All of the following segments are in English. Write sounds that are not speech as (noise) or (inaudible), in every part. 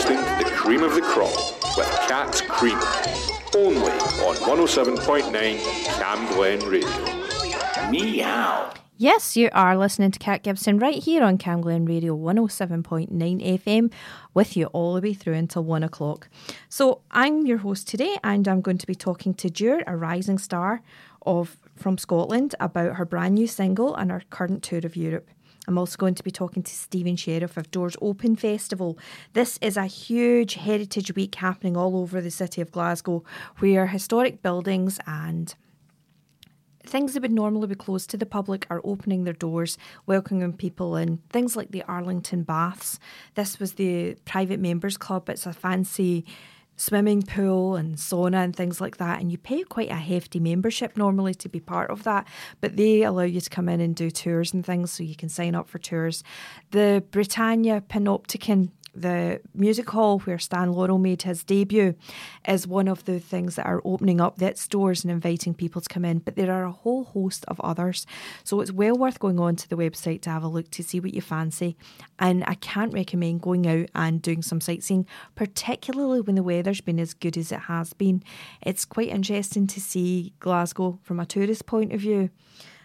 listening to the cream of the crop with Cat's Cream, only on 107.9 Cam Glen Radio. Meow. Yes, you are listening to Cat Gibson right here on Cam Glen Radio 107.9 FM with you all the way through until one o'clock. So I'm your host today and I'm going to be talking to Dewar, a rising star of from Scotland, about her brand new single and her current tour of Europe. I'm also going to be talking to Stephen Sheriff of Doors Open Festival. This is a huge heritage week happening all over the city of Glasgow where historic buildings and things that would normally be closed to the public are opening their doors, welcoming people in. Things like the Arlington Baths. This was the private members club. It's a fancy swimming pool and sauna and things like that. And you pay quite a hefty membership normally to be part of that, but they allow you to come in and do tours and things so you can sign up for tours. The Britannia Panopticon the music hall where Stan Laurel made his debut is one of the things that are opening up its doors and inviting people to come in. But there are a whole host of others. So it's well worth going on to the website to have a look to see what you fancy. And I can't recommend going out and doing some sightseeing, particularly when the weather's been as good as it has been. It's quite interesting to see Glasgow from a tourist point of view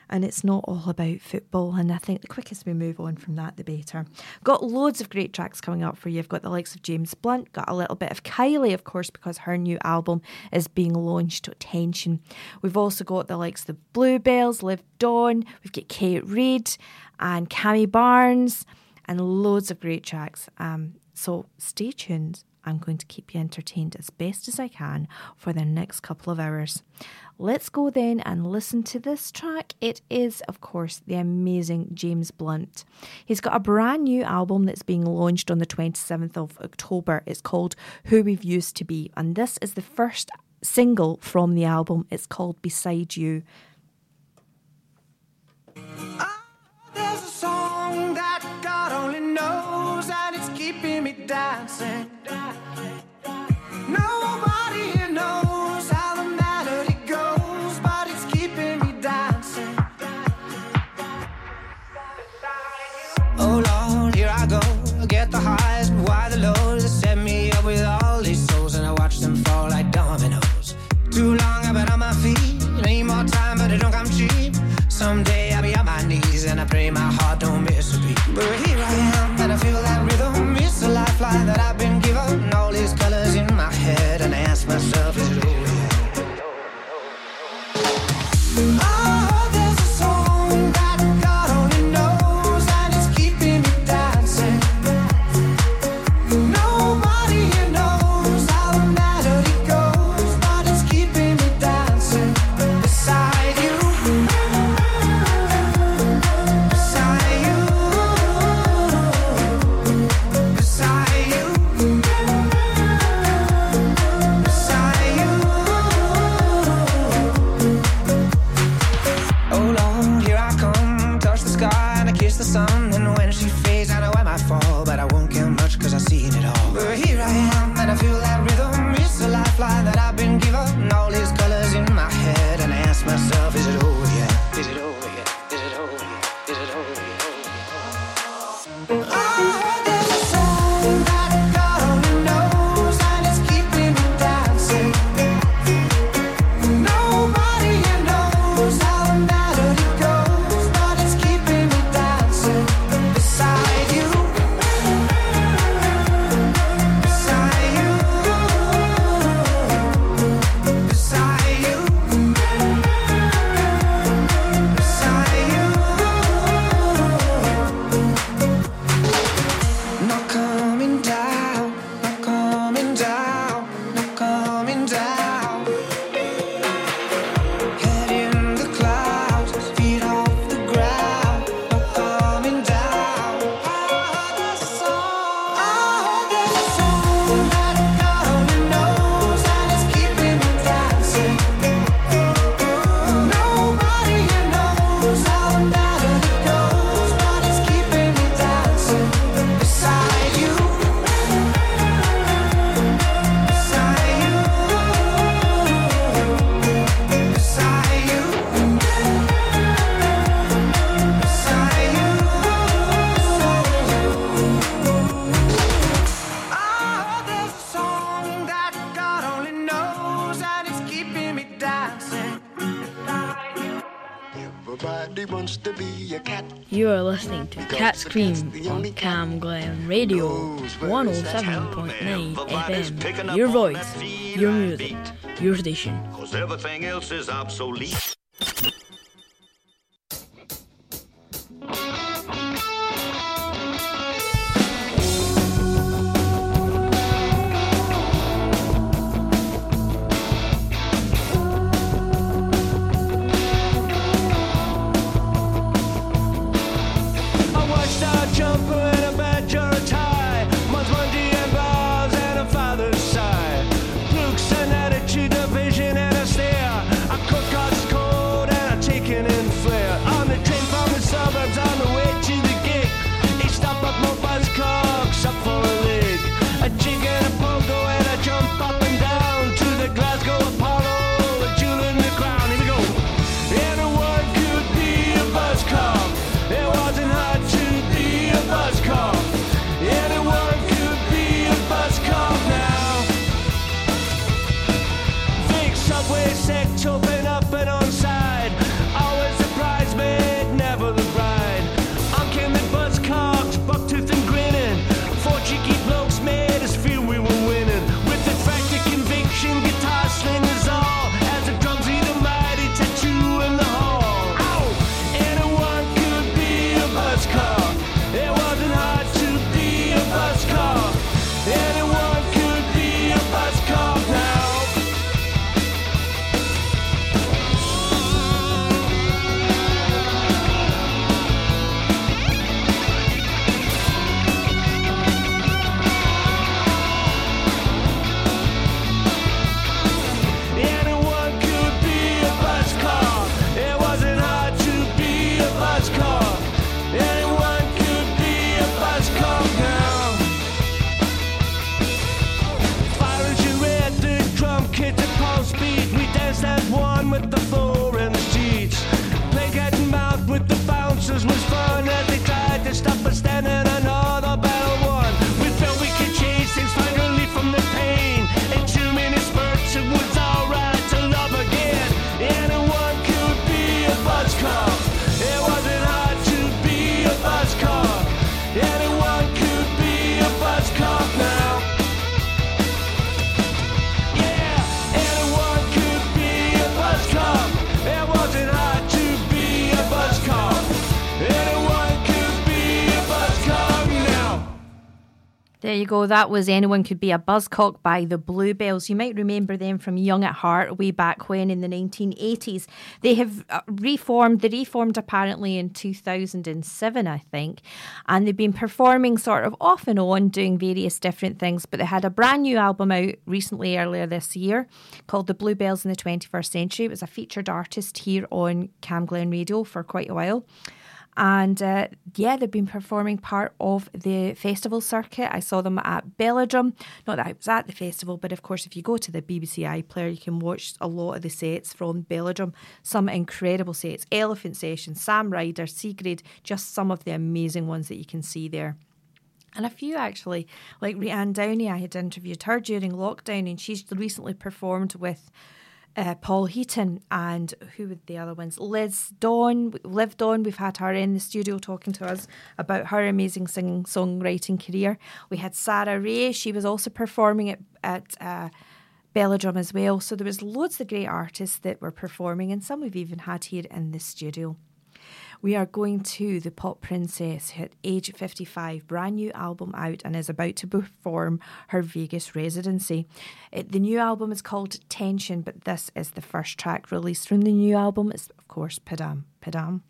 and it's not all about football. And I think the quickest we move on from that, the better. Got loads of great tracks coming up for you. I've got the likes of James Blunt, got a little bit of Kylie, of course, because her new album is being launched. To attention. We've also got the likes of the Bluebells, Liv Dawn. We've got Kate Reid and Cammy Barnes, and loads of great tracks. Um, so stay tuned. I'm going to keep you entertained as best as I can for the next couple of hours. Let's go then and listen to this track. It is, of course, the amazing James Blunt. He's got a brand new album that's being launched on the 27th of October. It's called Who We've Used to Be, and this is the first single from the album. It's called Beside You. Ah, set me up with all these souls, and I watch them fall like dominoes. Too long I've been on my feet, need more time, but it don't come cheap. Someday I'll be on my knees and I pray my heart don't miss a beat. But here I am and I feel that rhythm. It's a lifeline that I've I Scream on Cam Glen Radio 107.9 FM. Your voice, your music, your station. Cause everything else is obsolete. You go. That was Anyone Could Be a Buzzcock by the Bluebells. You might remember them from Young at Heart way back when in the 1980s. They have uh, reformed, they reformed apparently in 2007, I think, and they've been performing sort of off and on doing various different things. But they had a brand new album out recently, earlier this year, called The Bluebells in the 21st Century. It was a featured artist here on Cam Glen Radio for quite a while. And uh, yeah, they've been performing part of the festival circuit. I saw them at Belladrum. Not that I was at the festival, but of course, if you go to the BBC iPlayer, you can watch a lot of the sets from Belladrum. Some incredible sets Elephant Session, Sam Ryder, Seagrade, just some of the amazing ones that you can see there. And a few actually, like Rianne Downey, I had interviewed her during lockdown, and she's recently performed with uh, Paul Heaton and who were the other ones? Liz Dawn, Liv Dawn. We've had her in the studio talking to us about her amazing singing songwriting career. We had Sarah Ray. She was also performing at at uh, Belladrum as well. So there was loads of great artists that were performing, and some we've even had here in the studio. We are going to the Pop Princess, at age 55, brand new album out, and is about to perform her Vegas residency. It, the new album is called Tension, but this is the first track released from the new album. It's, of course, Padam. Padam.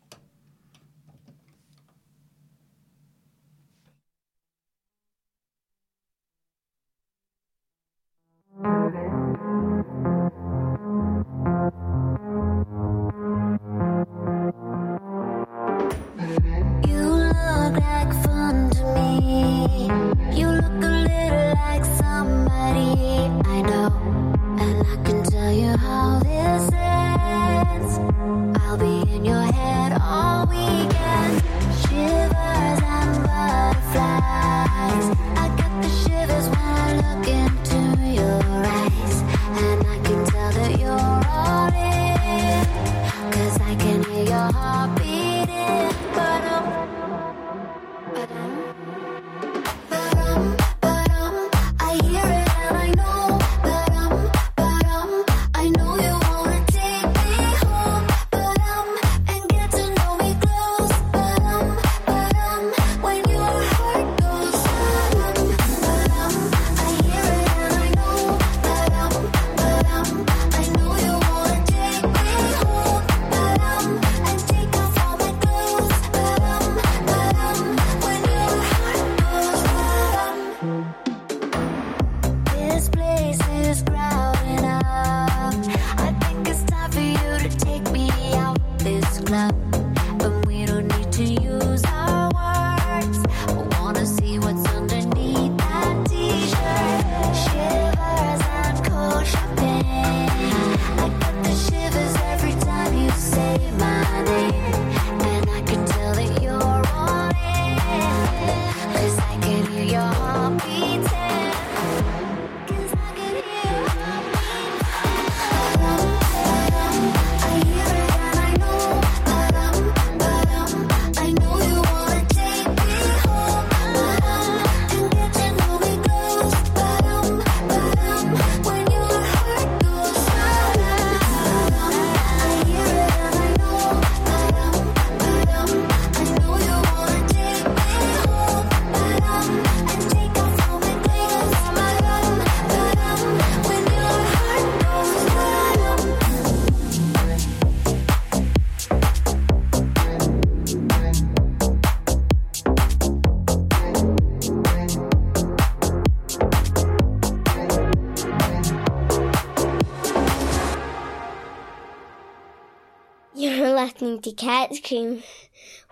Listening to Cat's Cream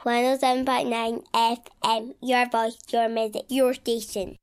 107.9 FM. Your voice, your music, your station.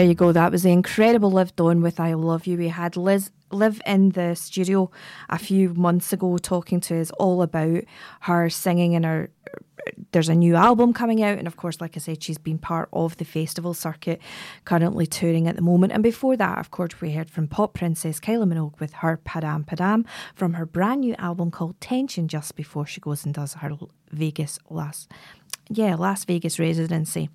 There you go. That was the incredible Liv Dawn with I Love You. We had Liz Live in the studio a few months ago talking to us all about her singing and her there's a new album coming out and of course like I said she's been part of the festival circuit currently touring at the moment and before that of course we heard from pop princess Kylie Minogue with her Padam Padam from her brand new album called Tension just before she goes and does her Vegas last yeah Las Vegas residency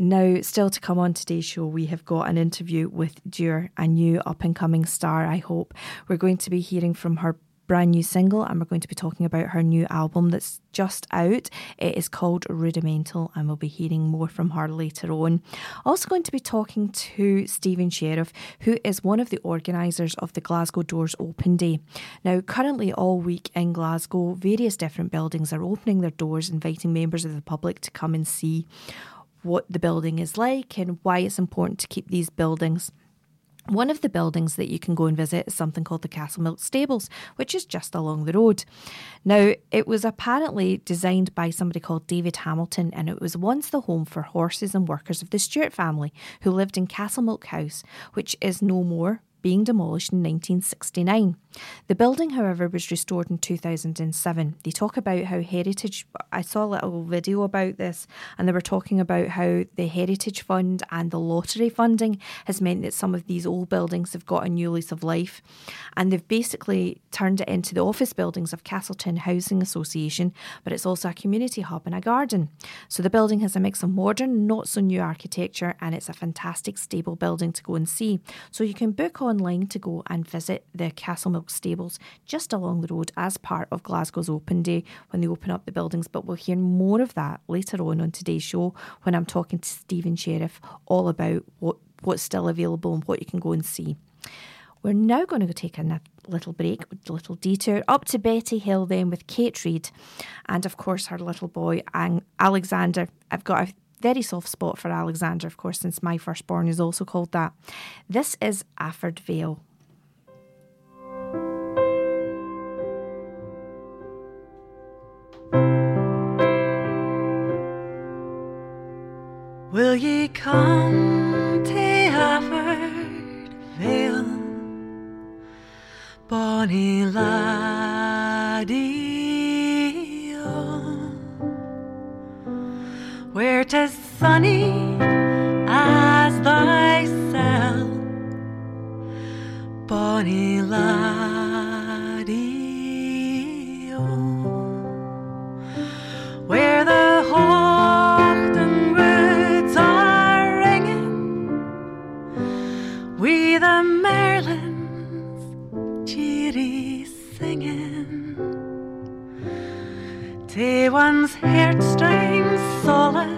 now, still to come on today's show, we have got an interview with Dure, a new up and coming star, I hope. We're going to be hearing from her brand new single and we're going to be talking about her new album that's just out. It is called Rudimental and we'll be hearing more from her later on. Also going to be talking to Stephen Sheriff, who is one of the organisers of the Glasgow Doors Open Day. Now, currently all week in Glasgow, various different buildings are opening their doors, inviting members of the public to come and see what the building is like and why it's important to keep these buildings. One of the buildings that you can go and visit is something called the Castlemilk Stables, which is just along the road. Now, it was apparently designed by somebody called David Hamilton, and it was once the home for horses and workers of the Stuart family who lived in Castlemilk House, which is no more. Being demolished in 1969. The building, however, was restored in 2007. They talk about how heritage, I saw a little video about this, and they were talking about how the Heritage Fund and the lottery funding has meant that some of these old buildings have got a new lease of life. And they've basically turned it into the office buildings of Cassiltoun Housing Association, but it's also a community hub and a garden. So the building has a mix of modern, not so new architecture, and it's a fantastic, stable building to go and see. So you can book online to go and visit the Castle Stables just along the road as part of Glasgow's Open Day when they open up the buildings. But we'll hear more of that later on on today's show when I'm talking to Stephen Sheriff all about what, what's still available and what you can go and see. We're now going to take a little break, a little detour up to Bettyhill then with Kate Reid and, of course, her little boy, Alexander. I've got a very soft spot for Alexander, of course, since my firstborn is also called that. This is Afford Vale. Will ye come to Afford Vale, bonny laddie, where 'tis sunny as thyself, bonny laddie, one's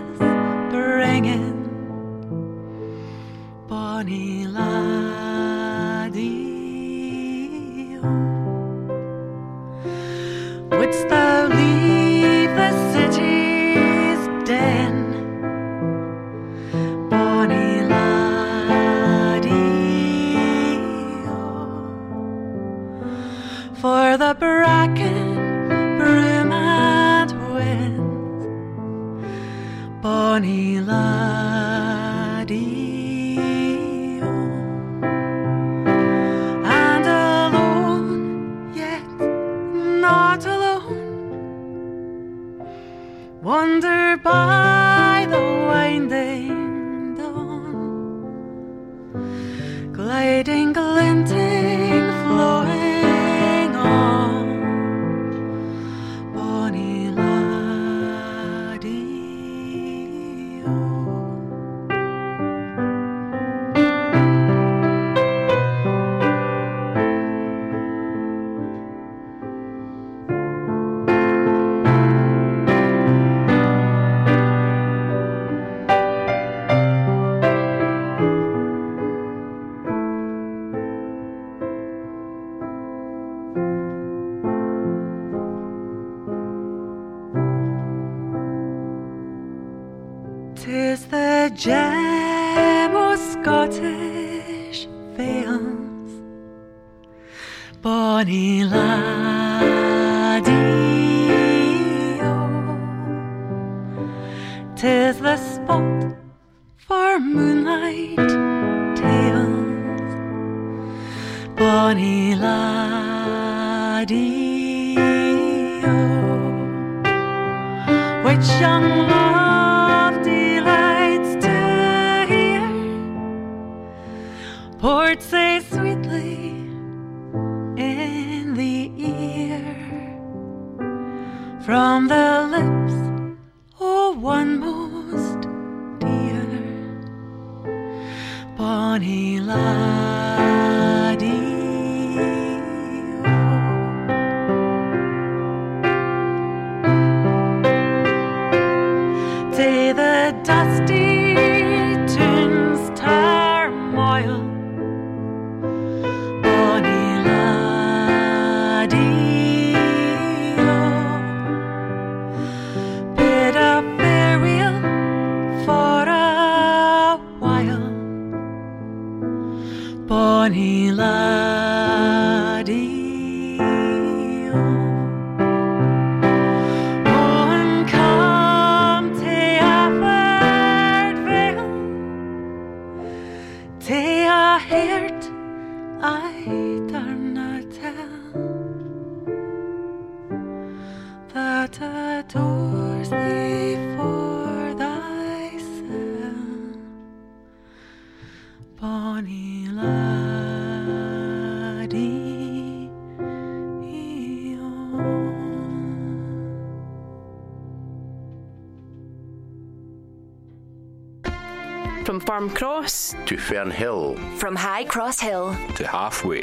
Farme Cross to Fernhill, From High Cross Hill to halfway.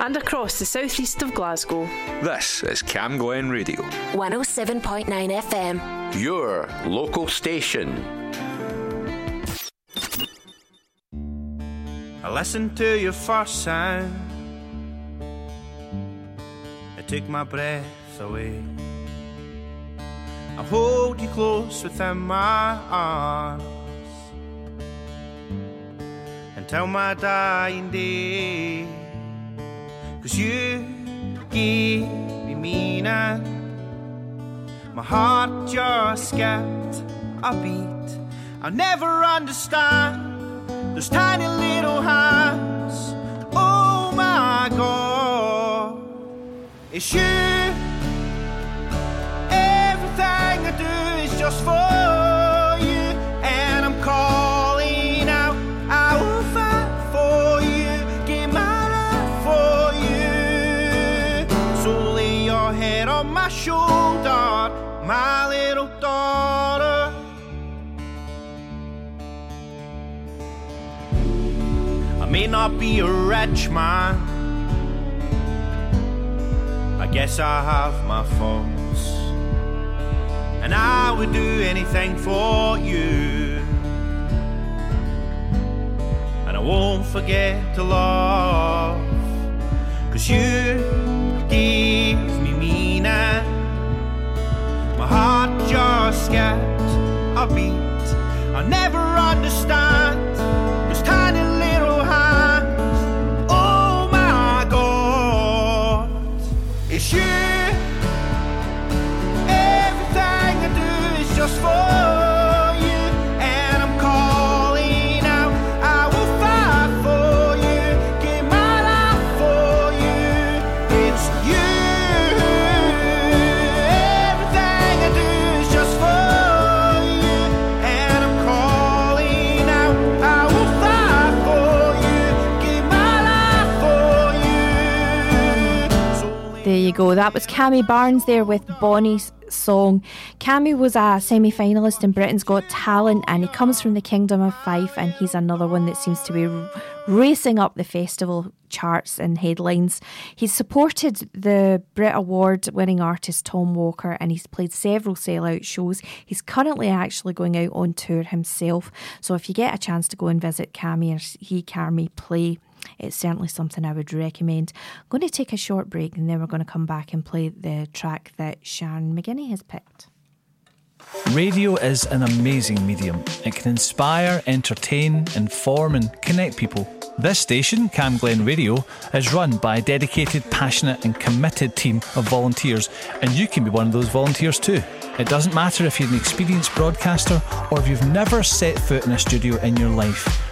and across the southeast of Glasgow. This is Cam Glen Radio. 107.9 FM. your local station. I listened to your first sound. It took my breath away. I hold you close within my arms until my dying day. Cause you gave me meaning. My heart just skipped a beat. I'll never understand those tiny little hands. Oh my god, it's you. Not be a rich man. I guess I have my faults. And I would do anything for you. And I won't forget to love. Cause you give me meaning. My heart just skipped a beat. I'll never understand you. Everything I do is just for you. Go. That was Cammy Barnes there with Bonnie's song. Cammy was a semi finalist in Britain's Got Talent and he comes from the Kingdom of Fife and he's another one that seems to be r- racing up the festival charts and headlines. He's supported the Brit Award winning artist Tom Walker and he's played several sellout shows. He's currently actually going out on tour himself. So if you get a chance to go and visit Cammy or see Cammy play, it's certainly something I would recommend. I'm going to take a short break and then we're going to come back and play the track that Sharon McGinney has picked. Radio is an amazing medium. It can inspire, entertain, inform, and connect people. This station, Cam Glen Radio, is run by a dedicated, passionate, and committed team of volunteers, and you can be one of those volunteers too. It doesn't matter if you're an experienced broadcaster or if you've never set foot in a studio in your life.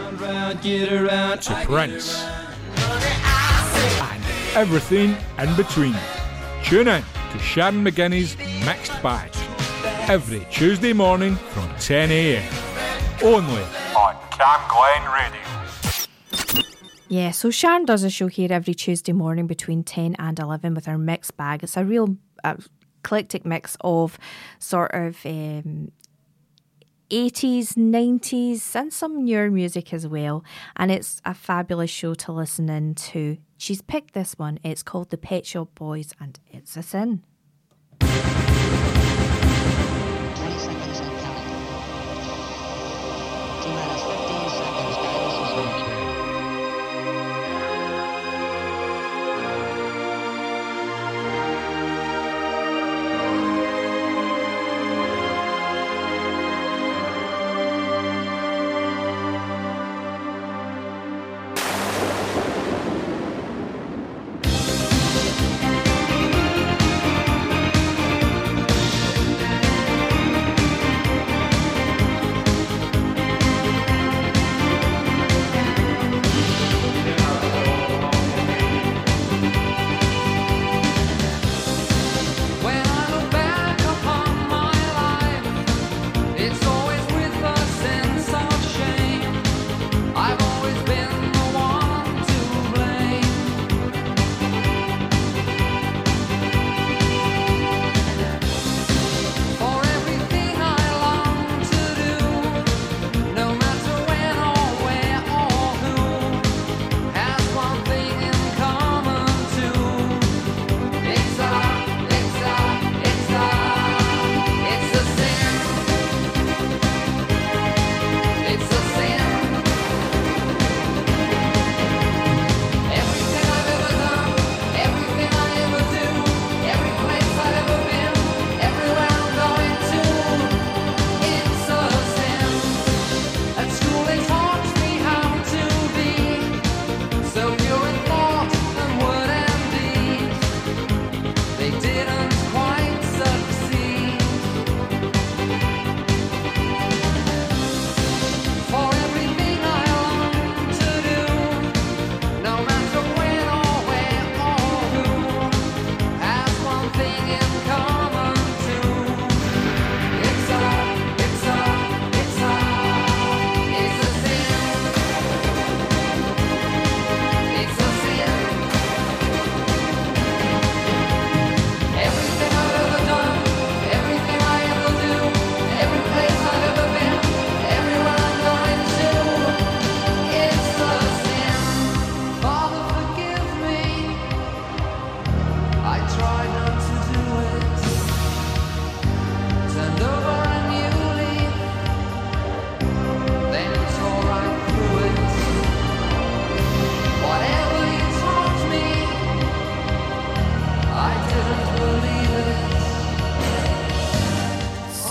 to Prince. And everything in between. Tune in to Sharon McGinney's Mixed Bag every Tuesday morning from 10 a.m. Only on Cam Glen Radio. Yeah, so Sharon does a show here every Tuesday morning between 10 and 11 with her mixed bag. It's a real uh, eclectic mix of sort of um, 80s, 90s, and some newer music as well. And it's a fabulous show to listen in to. She's picked this one. It's called The Pet Shop Boys, and it's a sin.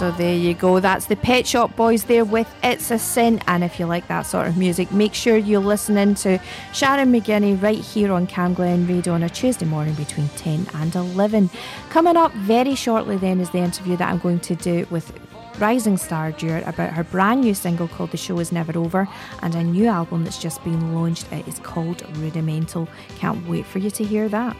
So there you go. That's the Pet Shop Boys there with It's a Sin. And if you like that sort of music, make sure you listen in to Sharon McGinney right here on Cam Glen Radio on a Tuesday morning between 10 and 11. Coming up very shortly then is the interview that I'm going to do with rising star Dewar about her brand new single called The Show Is Never Over and a new album that's just been launched. It is called Rudimental. Can't wait for you to hear that.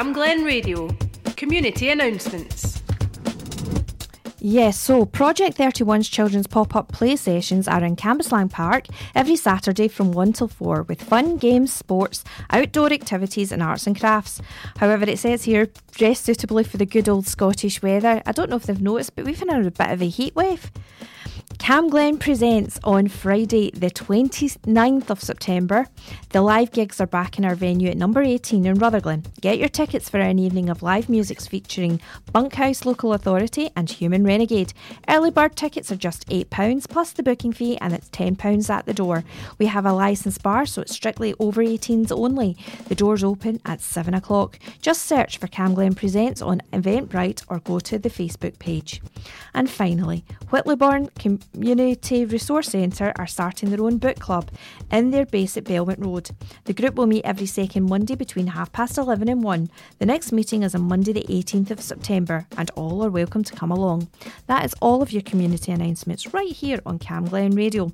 Cam Glen Radio. community announcements. Yes, so Project 31's children's pop up play sessions are in Cambuslang Park every Saturday from 1 till 4 with fun, games, sports, outdoor activities, and arts and crafts. However, it says here dress suitably for the good old Scottish weather. I don't know if they've noticed, but we've had a bit of a heat wave. Cam Glen presents on Friday, the 29th of September. The live gigs are back in our venue at number 18 in Rutherglen. Get your tickets for an evening of live music featuring Bunkhouse Local Authority and Human Renegade. Early bird tickets are just £8 plus the booking fee, and it's £10 at the door. We have a licensed bar, so it's strictly over 18s only. The doors open at 7 o'clock. Just search for Cam Glen Presents on Eventbrite or go to the Facebook page. And finally, Whitlawburn Community Resource Centre are starting their own book club in their base at Belmont Road. The group will meet every second Monday between half past 11 and 1. The next meeting is on Monday, the 18th of September, and all are welcome to come along. That is all of your community announcements right here on Cam Glen Radio.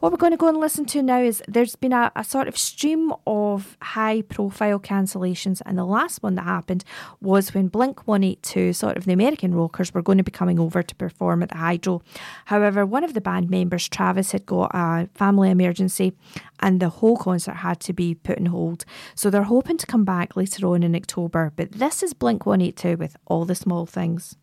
What we're going to go and listen to now is there's been a, a sort of stream of high profile cancellations, and the last one that happened was when Blink 182, sort of the American rockers, were going to be coming over to perform at the Hydro. However, one of the band members, Travis, had got a family emergency and the whole concert had to be put on hold. So they're hoping to come back later on in October. But this is Blink 182 with all the small things.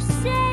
say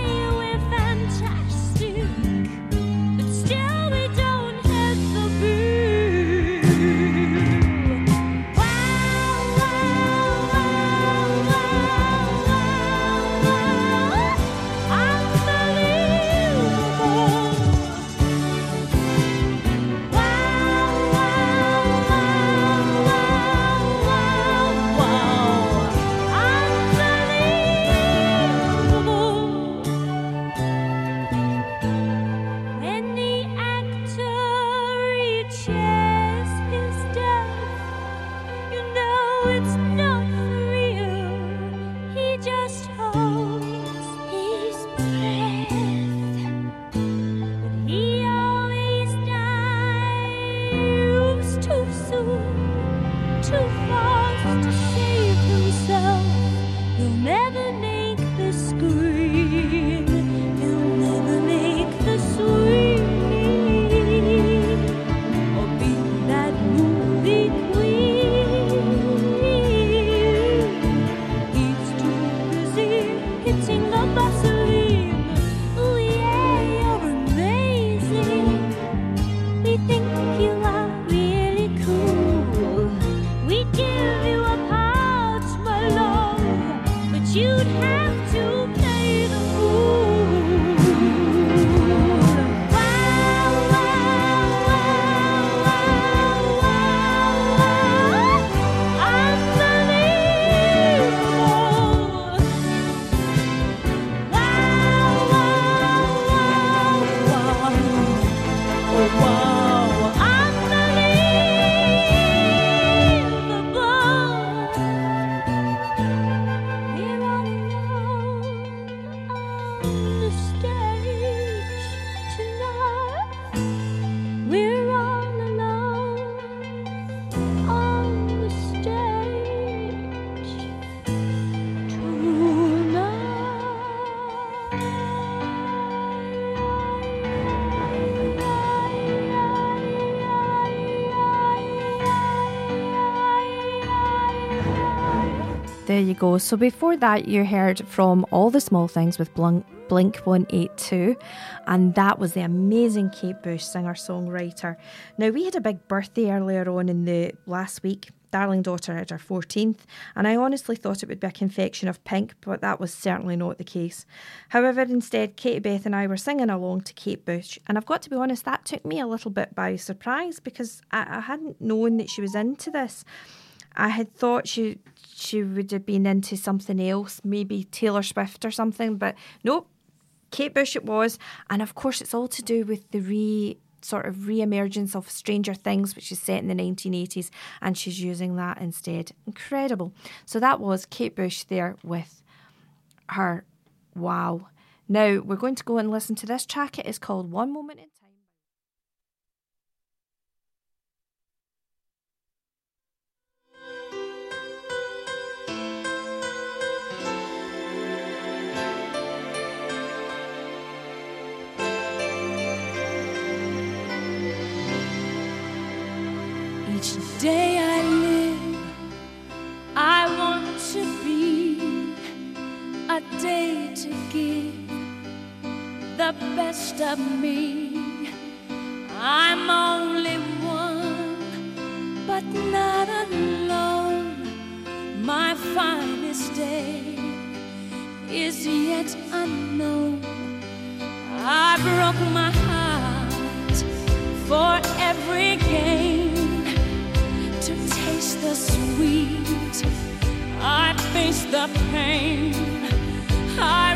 There you go. So before that, you heard from All the Small Things with Blink, Blink 182, and that was the amazing Kate Bush, singer songwriter. Now, we had a big birthday earlier on in the last week. Darling daughter had her 14th, and I honestly thought it would be a confection of pink, but that was certainly not the case. However, instead, Katie Beth and I were singing along to Kate Bush, and I've got to be honest, that took me a little bit by surprise because I, I hadn't known that she was into this. I had thought she she would have been into something else, maybe Taylor Swift or something, but nope. Kate Bush it was, and of course it's all to do with the re sort of re-emergence of Stranger Things, which is set in the 1980s, and she's using that instead. Incredible. So that was Kate Bush there with her wow. Now we're going to go and listen to this track. It is called One Moment in day I live, I want to be a day to give the best of me. I'm only one, but not alone. My finest day is yet unknown. I broke my heart for every taste the sweet. I face the pain. I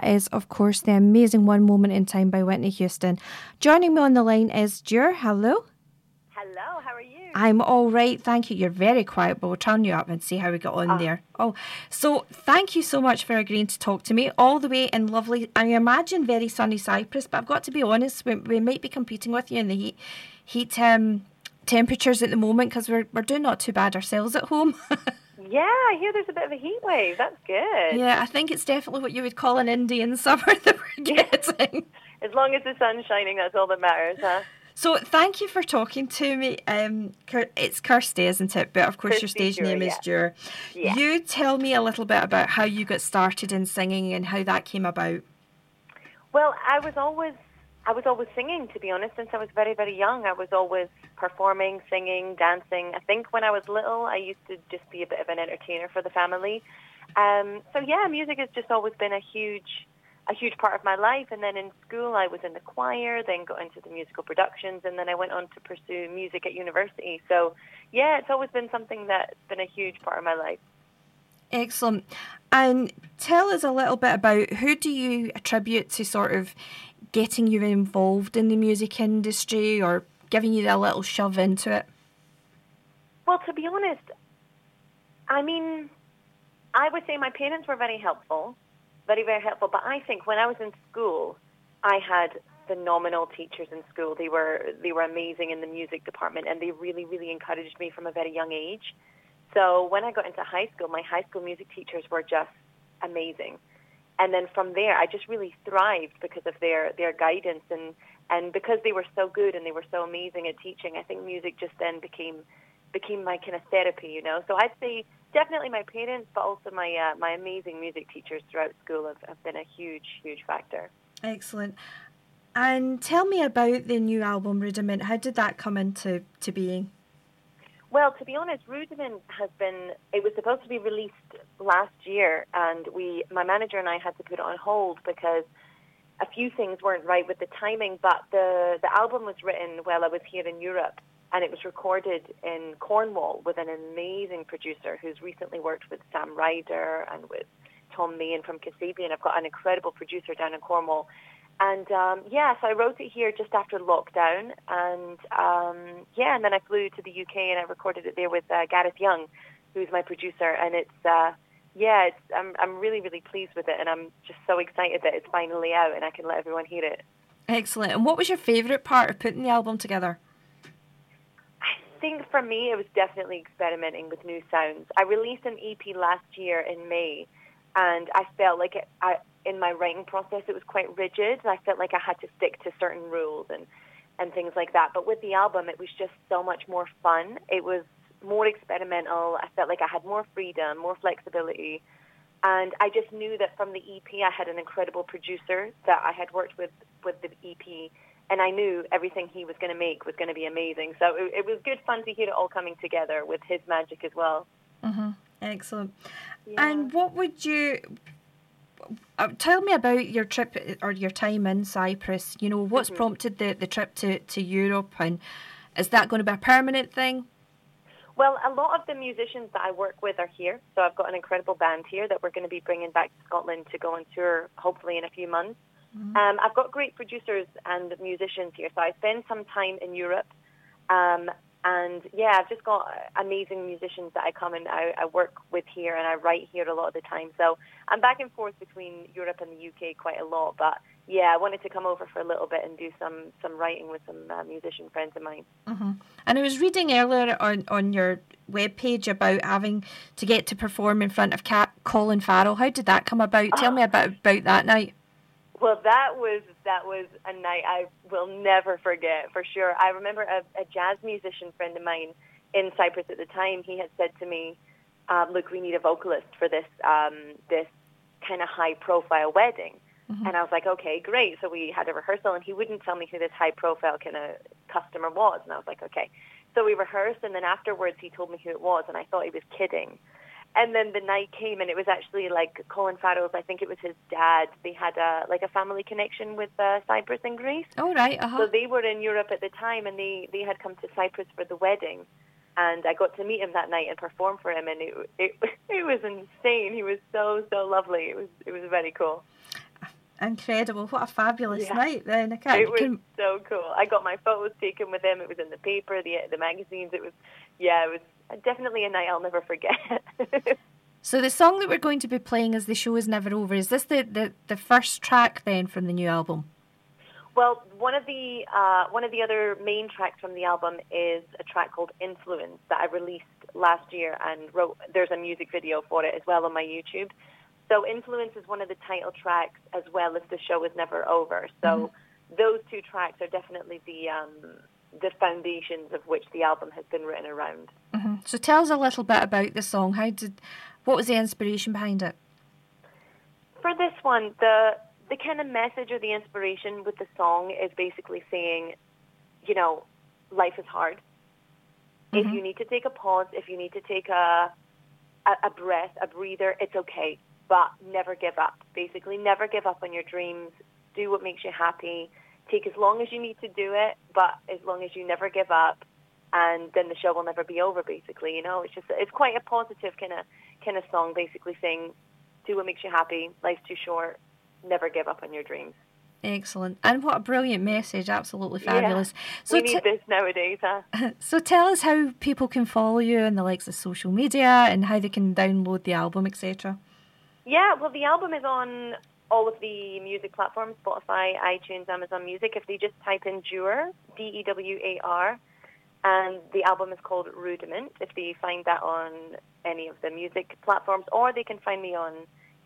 That is, of course, the amazing One Moment in Time by Whitney Houston. Joining me on the line is Dewar. Hello. Hello, how are you? I'm all right, thank you. You're very quiet, but we'll turn you up and see how we got on Ah. there. Oh, so thank you so much for agreeing to talk to me all the way in lovely, I imagine very sunny Cyprus. But I've got to be honest, we, we might be competing with you in the heat, heat um, temperatures at the moment because we're we're doing not too bad ourselves at home. (laughs) Yeah, I hear there's a bit of a heat wave. That's good. yeah, I think it's definitely what you would call an Indian (laughs) summer that we're getting. (laughs) As long as the sun's shining, that's all that matters, huh? So thank you for talking to me. Um, it's Kirsty, isn't it? But of course, your stage Dewar, name is yeah. Dewar. Yeah. You tell me a little bit about how you got started in singing and how that came about. Well, I was always I was always singing to be honest since I was very very young. I was always performing, singing, dancing. I think when I was little, I used to just be a bit of an entertainer for the family. Um, so yeah, music has just always been a huge a huge part of my life. And then in school, I was in the choir, then got into the musical productions, and then I went on to pursue music at university. So yeah, it's always been something that's been a huge part of my life. Excellent. And tell us a little bit about who do you attribute to sort of getting you involved in the music industry or giving you a little shove into it? Well, to be honest, I mean, I would say my parents were very helpful, very, very helpful. But I think when I was in school, I had phenomenal teachers in school. They were they were amazing in the music department, and they really, really encouraged me from a very young age. So when I got into high school, my high school music teachers were just amazing. And then from there, I just really thrived because of their, their guidance and, and because they were so good and they were so amazing at teaching. I think music just then became became my kind of therapy, you know. So I'd say definitely my parents, but also my uh, my amazing music teachers throughout school have, have been a huge, huge factor. Excellent. And tell me about the new album Rudiment. How did that come into to being? Well, to be honest, Rudiment has been. It was supposed to be released last year, and we, my manager and I, had to put it on hold because a few things weren't right with the timing. But the the album was written while I was here in Europe, and it was recorded in Cornwall with an amazing producer who's recently worked with Sam Ryder and with Tom Meighan from Kasabian. I've got an incredible producer down in Cornwall. And um, yeah, so I wrote it here just after lockdown, and um, yeah, and then I flew to the UK and I recorded it there with uh, Gareth Young, who's my producer, and it's uh, yeah, it's, I'm I'm really really pleased with it, and I'm just so excited that it's finally out and I can let everyone hear it. Excellent. And what was your favourite part of putting the album together? I think for me, it was definitely experimenting with new sounds. I released an EP last year in May, and I felt like it, I, in my writing process, it was quite rigid. and I felt like I had to stick to certain rules and, and things like that. But with the album, it was just so much more fun. It was more experimental. I felt like I had more freedom, more flexibility. And I just knew that from the EP, I had an incredible producer that I had worked with with the EP, and I knew everything he was going to make was going to be amazing. So it, it was good fun to hear it all coming together with his magic as well. Mm-hmm. Excellent. And what would you uh, tell me about your trip or your time in Cyprus? You know, what's Mhm. prompted the, the trip to, to Europe, and is that going to be a permanent thing? Well, a lot of the musicians that I work with are here. So I've got an incredible band here that we're going to be bringing back to Scotland to go on tour, hopefully in a few months. Um, I've got great producers and musicians here, so I spend some time in Europe. Um, and yeah, I've just got amazing musicians that I come and I, I work with here and I write here a lot of the time. So I'm back and forth between Europe and the UK quite a lot. But yeah, I wanted to come over for a little bit and do some, some writing with some uh, musician friends of mine. hmm And I was reading earlier on, on your webpage about having to get to perform in front of Cat Colin Farrell. How did that come about? Tell me about about that night. Well, that was that was a night I will never forget for sure. I remember a, a jazz musician friend of mine in Cyprus at the time. He had said to me, um, "Look, we need a vocalist for this um, this kind of high profile wedding." And I was like, "Okay, great." So we had a rehearsal, and he wouldn't tell me who this high profile kind of customer was, and I was like, "Okay." So we rehearsed, and then afterwards he told me who it was, and I thought he was kidding. And then the night came, and it was actually like Colin Farrell's. I think it was his dad. They had a like a family connection with uh, Cyprus and Greece. Oh right, uh-huh. So they were in Europe at the time, and they they had come to Cyprus for the wedding, and I got to meet him that night and perform for him, and it it (laughs) it was insane. He was so so lovely. It was it was very cool. Incredible. What a fabulous Yeah. night then. I can't. It was can- so cool. I got my photos taken with him. It was in the paper, the the magazines. It was yeah, it was definitely a night I'll never forget. (laughs) So the song that we're going to be playing as the show is never over. Is this the, the, the first track then from the new album? Well, one of the uh, one of the other main tracks from the album is a track called "Influence" that I released last year and wrote. There's a music video for it as well on my YouTube. So "Influence" is one of the title tracks, as well as "The Show Is Never Over." So those two tracks are definitely the um, the foundations of which the album has been written around. hmm So tell us a little bit about the song. How did, what was the inspiration behind it? For this one, the the kind of message or the inspiration with the song is basically saying, you know, life is hard. If you need to take a pause, if you need to take a, a a breath, a breather, it's okay. But never give up. Basically, never give up on your dreams. Do what makes you happy. Take as long as you need to do it, but as long as you never give up, and then the show will never be over. Basically, you know, it's just it's quite a positive kind of kind of song. Basically saying, do what makes you happy. Life's too short. Never give up on your dreams. Excellent. And what a brilliant message. Absolutely fabulous. Yeah. we need this nowadays, huh? (laughs) so tell us how people can follow you and the likes of social media and how they can download the album, etc. Yeah, well, the album is on all of the music platforms, Spotify, iTunes, Amazon Music. If they just type in Dewar, D-E-W-A-R, and the album is called Rudiment, if they find that on any of the music platforms, or they can find me on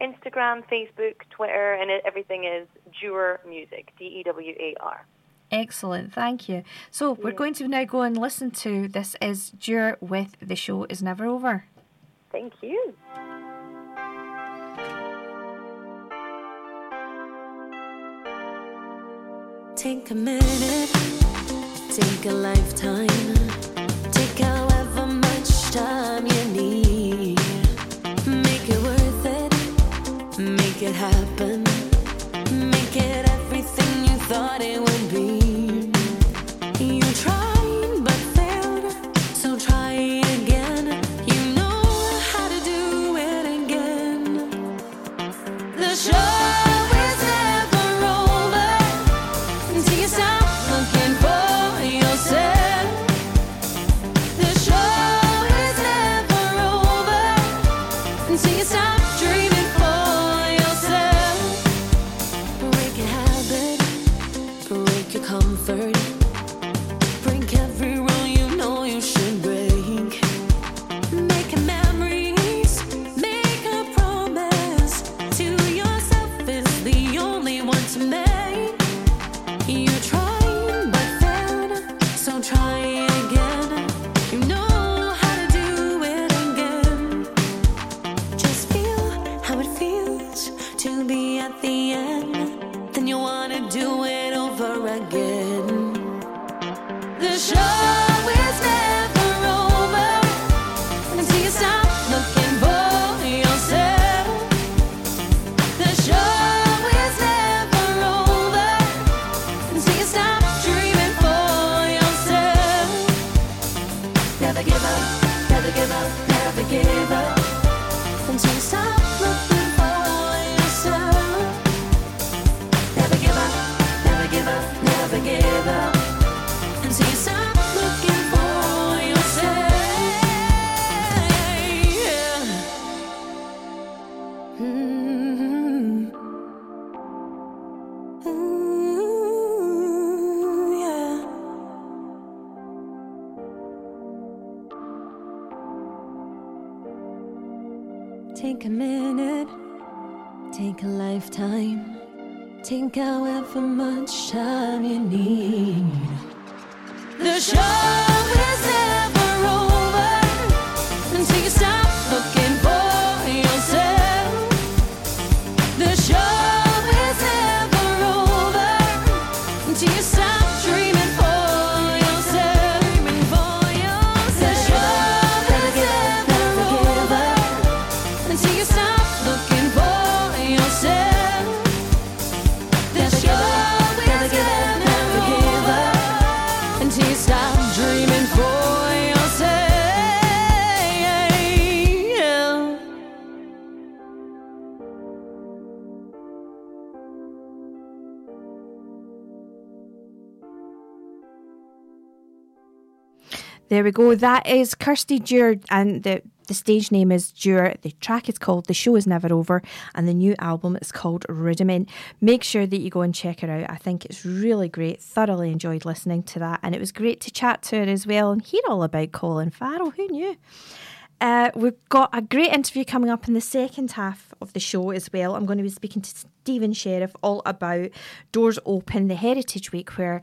Instagram, Facebook, Twitter, and it, everything is Dewar Music, D-E-W-A-R. Excellent. Thank you. So we're going to now go and listen to This Is Dewar with The Show Is Never Over. Thank you. Take a minute, take a lifetime, take however much time you need. Make it worth it, make it happen, However much time you need. The show There we go. That is Kirsty Dewar, and the the stage name is Dewar. The track is called "The Show Is Never Over," and the new album is called Rudiment. Make sure that you go and check her out. I think it's really great. Thoroughly enjoyed listening to that, and it was great to chat to her as well and hear all about Colin Farrell. Who knew? Uh, we've got a great interview coming up in the second half of the show as well. I'm going to be speaking to Stephen Sheriff all about Doors Open, the Heritage Week, where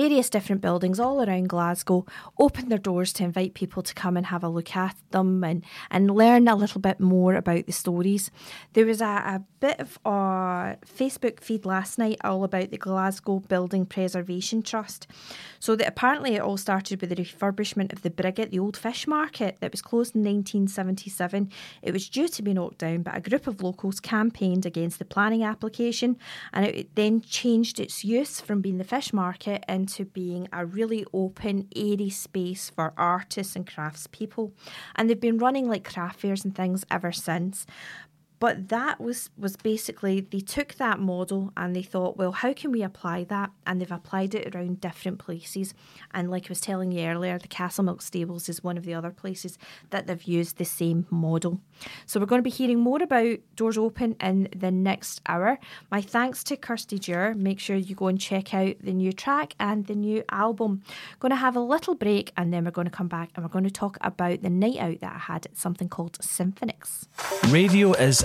various different buildings all around Glasgow open their doors to invite people to come and have a look at them and, and learn a little bit more about the stories. There was a, a bit of a Facebook feed last night all about the Glasgow Building Preservation Trust. So that apparently it all started with the refurbishment of the Briggait, the old fish market that was closed in 1977. It was due to be knocked down, but a group of locals campaigned against the planning application and it then changed its use from being the fish market into being a really open, airy space for artists and craftspeople. And they've been running like craft fairs and things ever since. But that was was basically they took that model and they thought, well, how can we apply that? And they've applied it around different places. And like I was telling you earlier, the Castlemilk Stables is one of the other places that they've used the same model. So we're going to be hearing more about Doors Open in the next hour. My thanks to Kirsty Dewar. Make sure you go and check out the new track and the new album. Going to have a little break and then we're going to come back and we're going to talk about the night out that I had at something called Symphonics. Radio is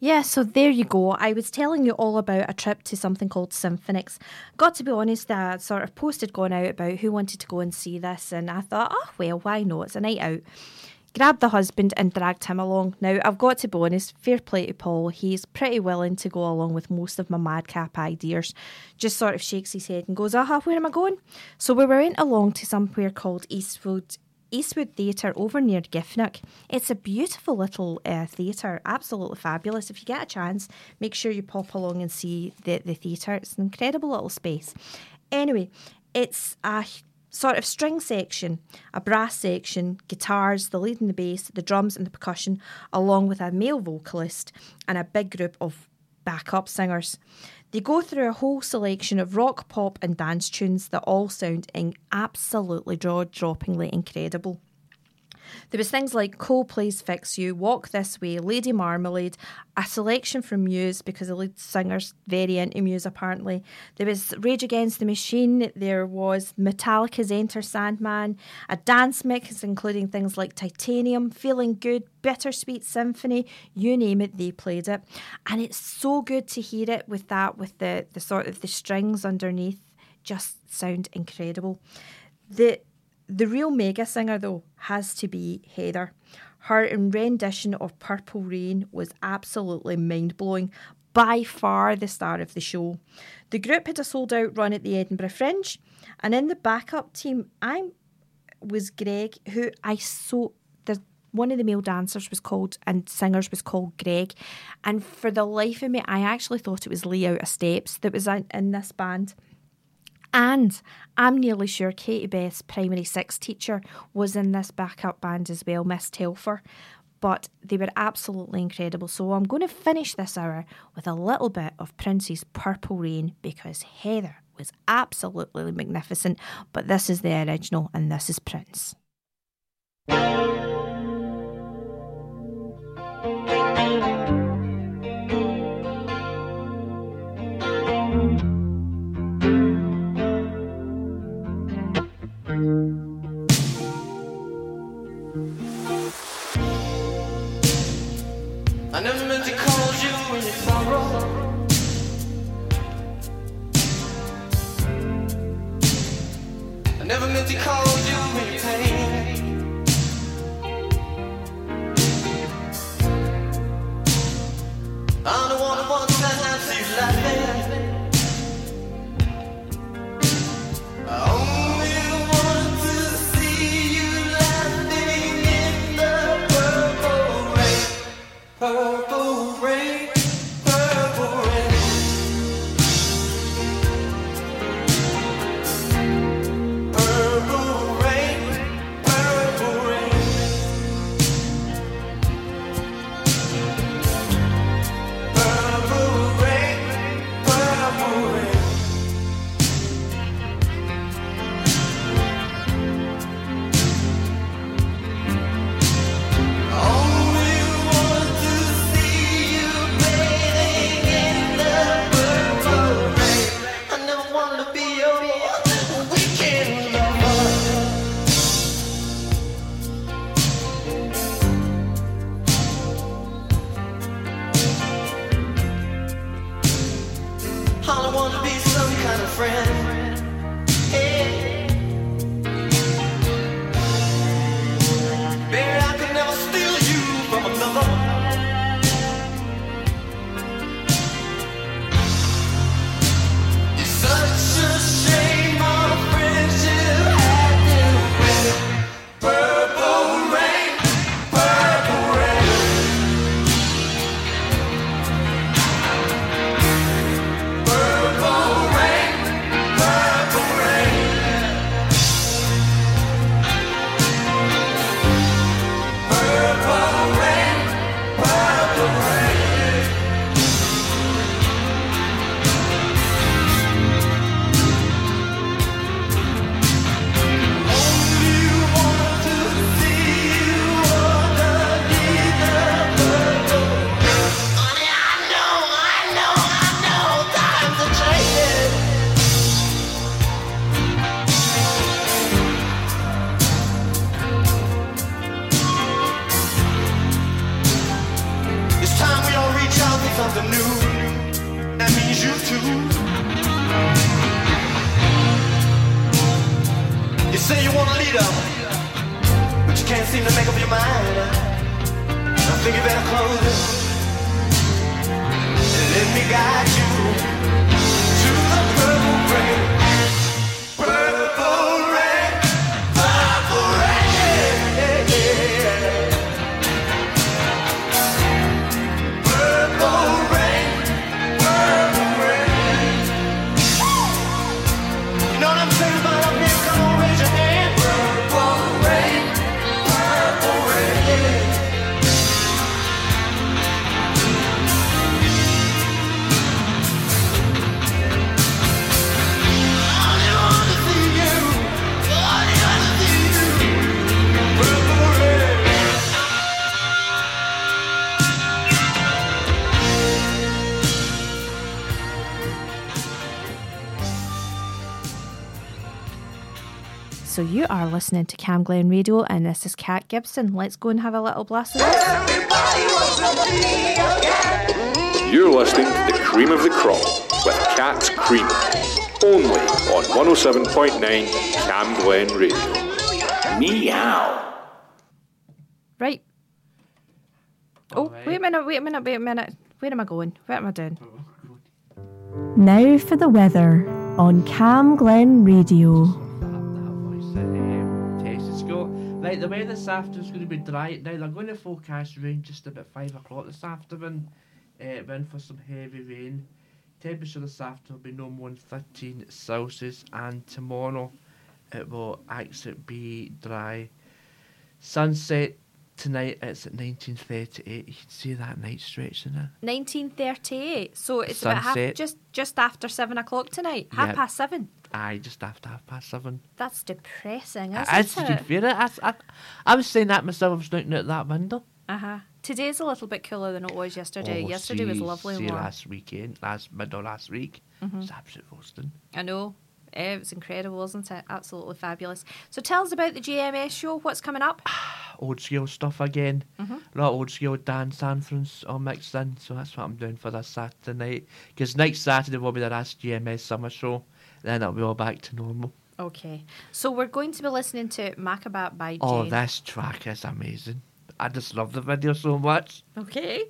Yeah, so there you go. I was telling you all about a trip to something called Symphonics. Got to be honest, I sort of posted going out about who wanted to go and see this, and I thought, oh, well, why not? It's a night out. Grabbed the husband and dragged him along. Now, I've got to be honest, fair play to Paul. He's pretty willing to go along with most of my madcap ideas. Just sort of shakes his head and goes, aha, where am I going? So we went along to somewhere called Eastwood Eastwood Theatre over near Giffnock. It's a beautiful little uh, theatre, absolutely fabulous. If you get a chance, make sure you pop along and see the, the theatre. It's an incredible little space. Anyway, it's a sort of string section, a brass section, guitars, the lead and the bass, the drums and the percussion, along with a male vocalist and a big group of backup singers. They go through a whole selection of rock, pop, and dance tunes that all sound in absolutely jaw droppingly incredible. There was things like Coldplay's Fix You, Walk This Way, Lady Marmalade, a selection from Muse because the lead singer's very into Muse apparently. There was Rage Against the Machine, there was Metallica's Enter Sandman, a dance mix including things like Titanium, Feeling Good, Bittersweet Symphony, you name it, they played it. And it's so good to hear it with that, with the, the sort of the strings underneath just sound incredible. The the real mega singer, though, has to be Heather. Her rendition of Purple Rain was absolutely mind blowing, by far the star of the show. The group had a sold out run at the Edinburgh Fringe, and in the backup team, I was Greg, who I so one of the male dancers was called and singers was called Greg, and for the life of me, I actually thought it was Lee Out of Steps that was in, in this band. And I'm nearly sure Katie Beth's primary six teacher was in this backup band as well, Miss Telfer. But they were absolutely incredible. So I'm going to finish this hour with a little bit of Prince's Purple Rain because Heather was absolutely magnificent. But this is the original, and this is Prince. I never meant to call you when you sorrow. I never meant to call you listening to Cam Glen Radio, and this is Kat Gibson. Let's go and have a little blast of this. You're listening to the cream of the crop with Cat's Cream, only on 107.9 Cam Glen Radio. Meow. Right. Oh, wait a minute, wait a minute, wait a minute. Where am I going? Where am I doing? Oh, now for the weather on Cam Glen Radio. Right. The weather this afternoon's going to be dry. Now they're going to forecast rain just about five o'clock this afternoon. Uh, we're in for some heavy rain. Temperature this afternoon will be no more than 15 Celsius, and tomorrow it will actually be dry. Sunset tonight it's at 1938. You can see that night stretch in there. 1938. So it's about half, Sunset. just just after seven o'clock tonight. Half Yep. past seven. Aye, just after half past seven. That's depressing, It isn't is, you it? feel it. I, I, I was saying that myself. I was looking out that window. Uh huh. Today's a little bit cooler than it was yesterday. Oh, yesterday was lovely see warm. last weekend, last middle last week. Mhm. It's absolute roasting. I know. Eh, It was incredible, wasn't it? Absolutely fabulous. So tell us about the GMS show. What's coming up? (sighs) Old school stuff again. Mhm. A lot of old school dance anthems all mixed in. So that's what I'm doing for this Saturday night. Because next Saturday will be the last GMS summer show. Then it'll be all back to normal. Okay. So we're going to be listening to Macabat by oh, Jane. Oh, this track is amazing. I just love the video so much. Okay.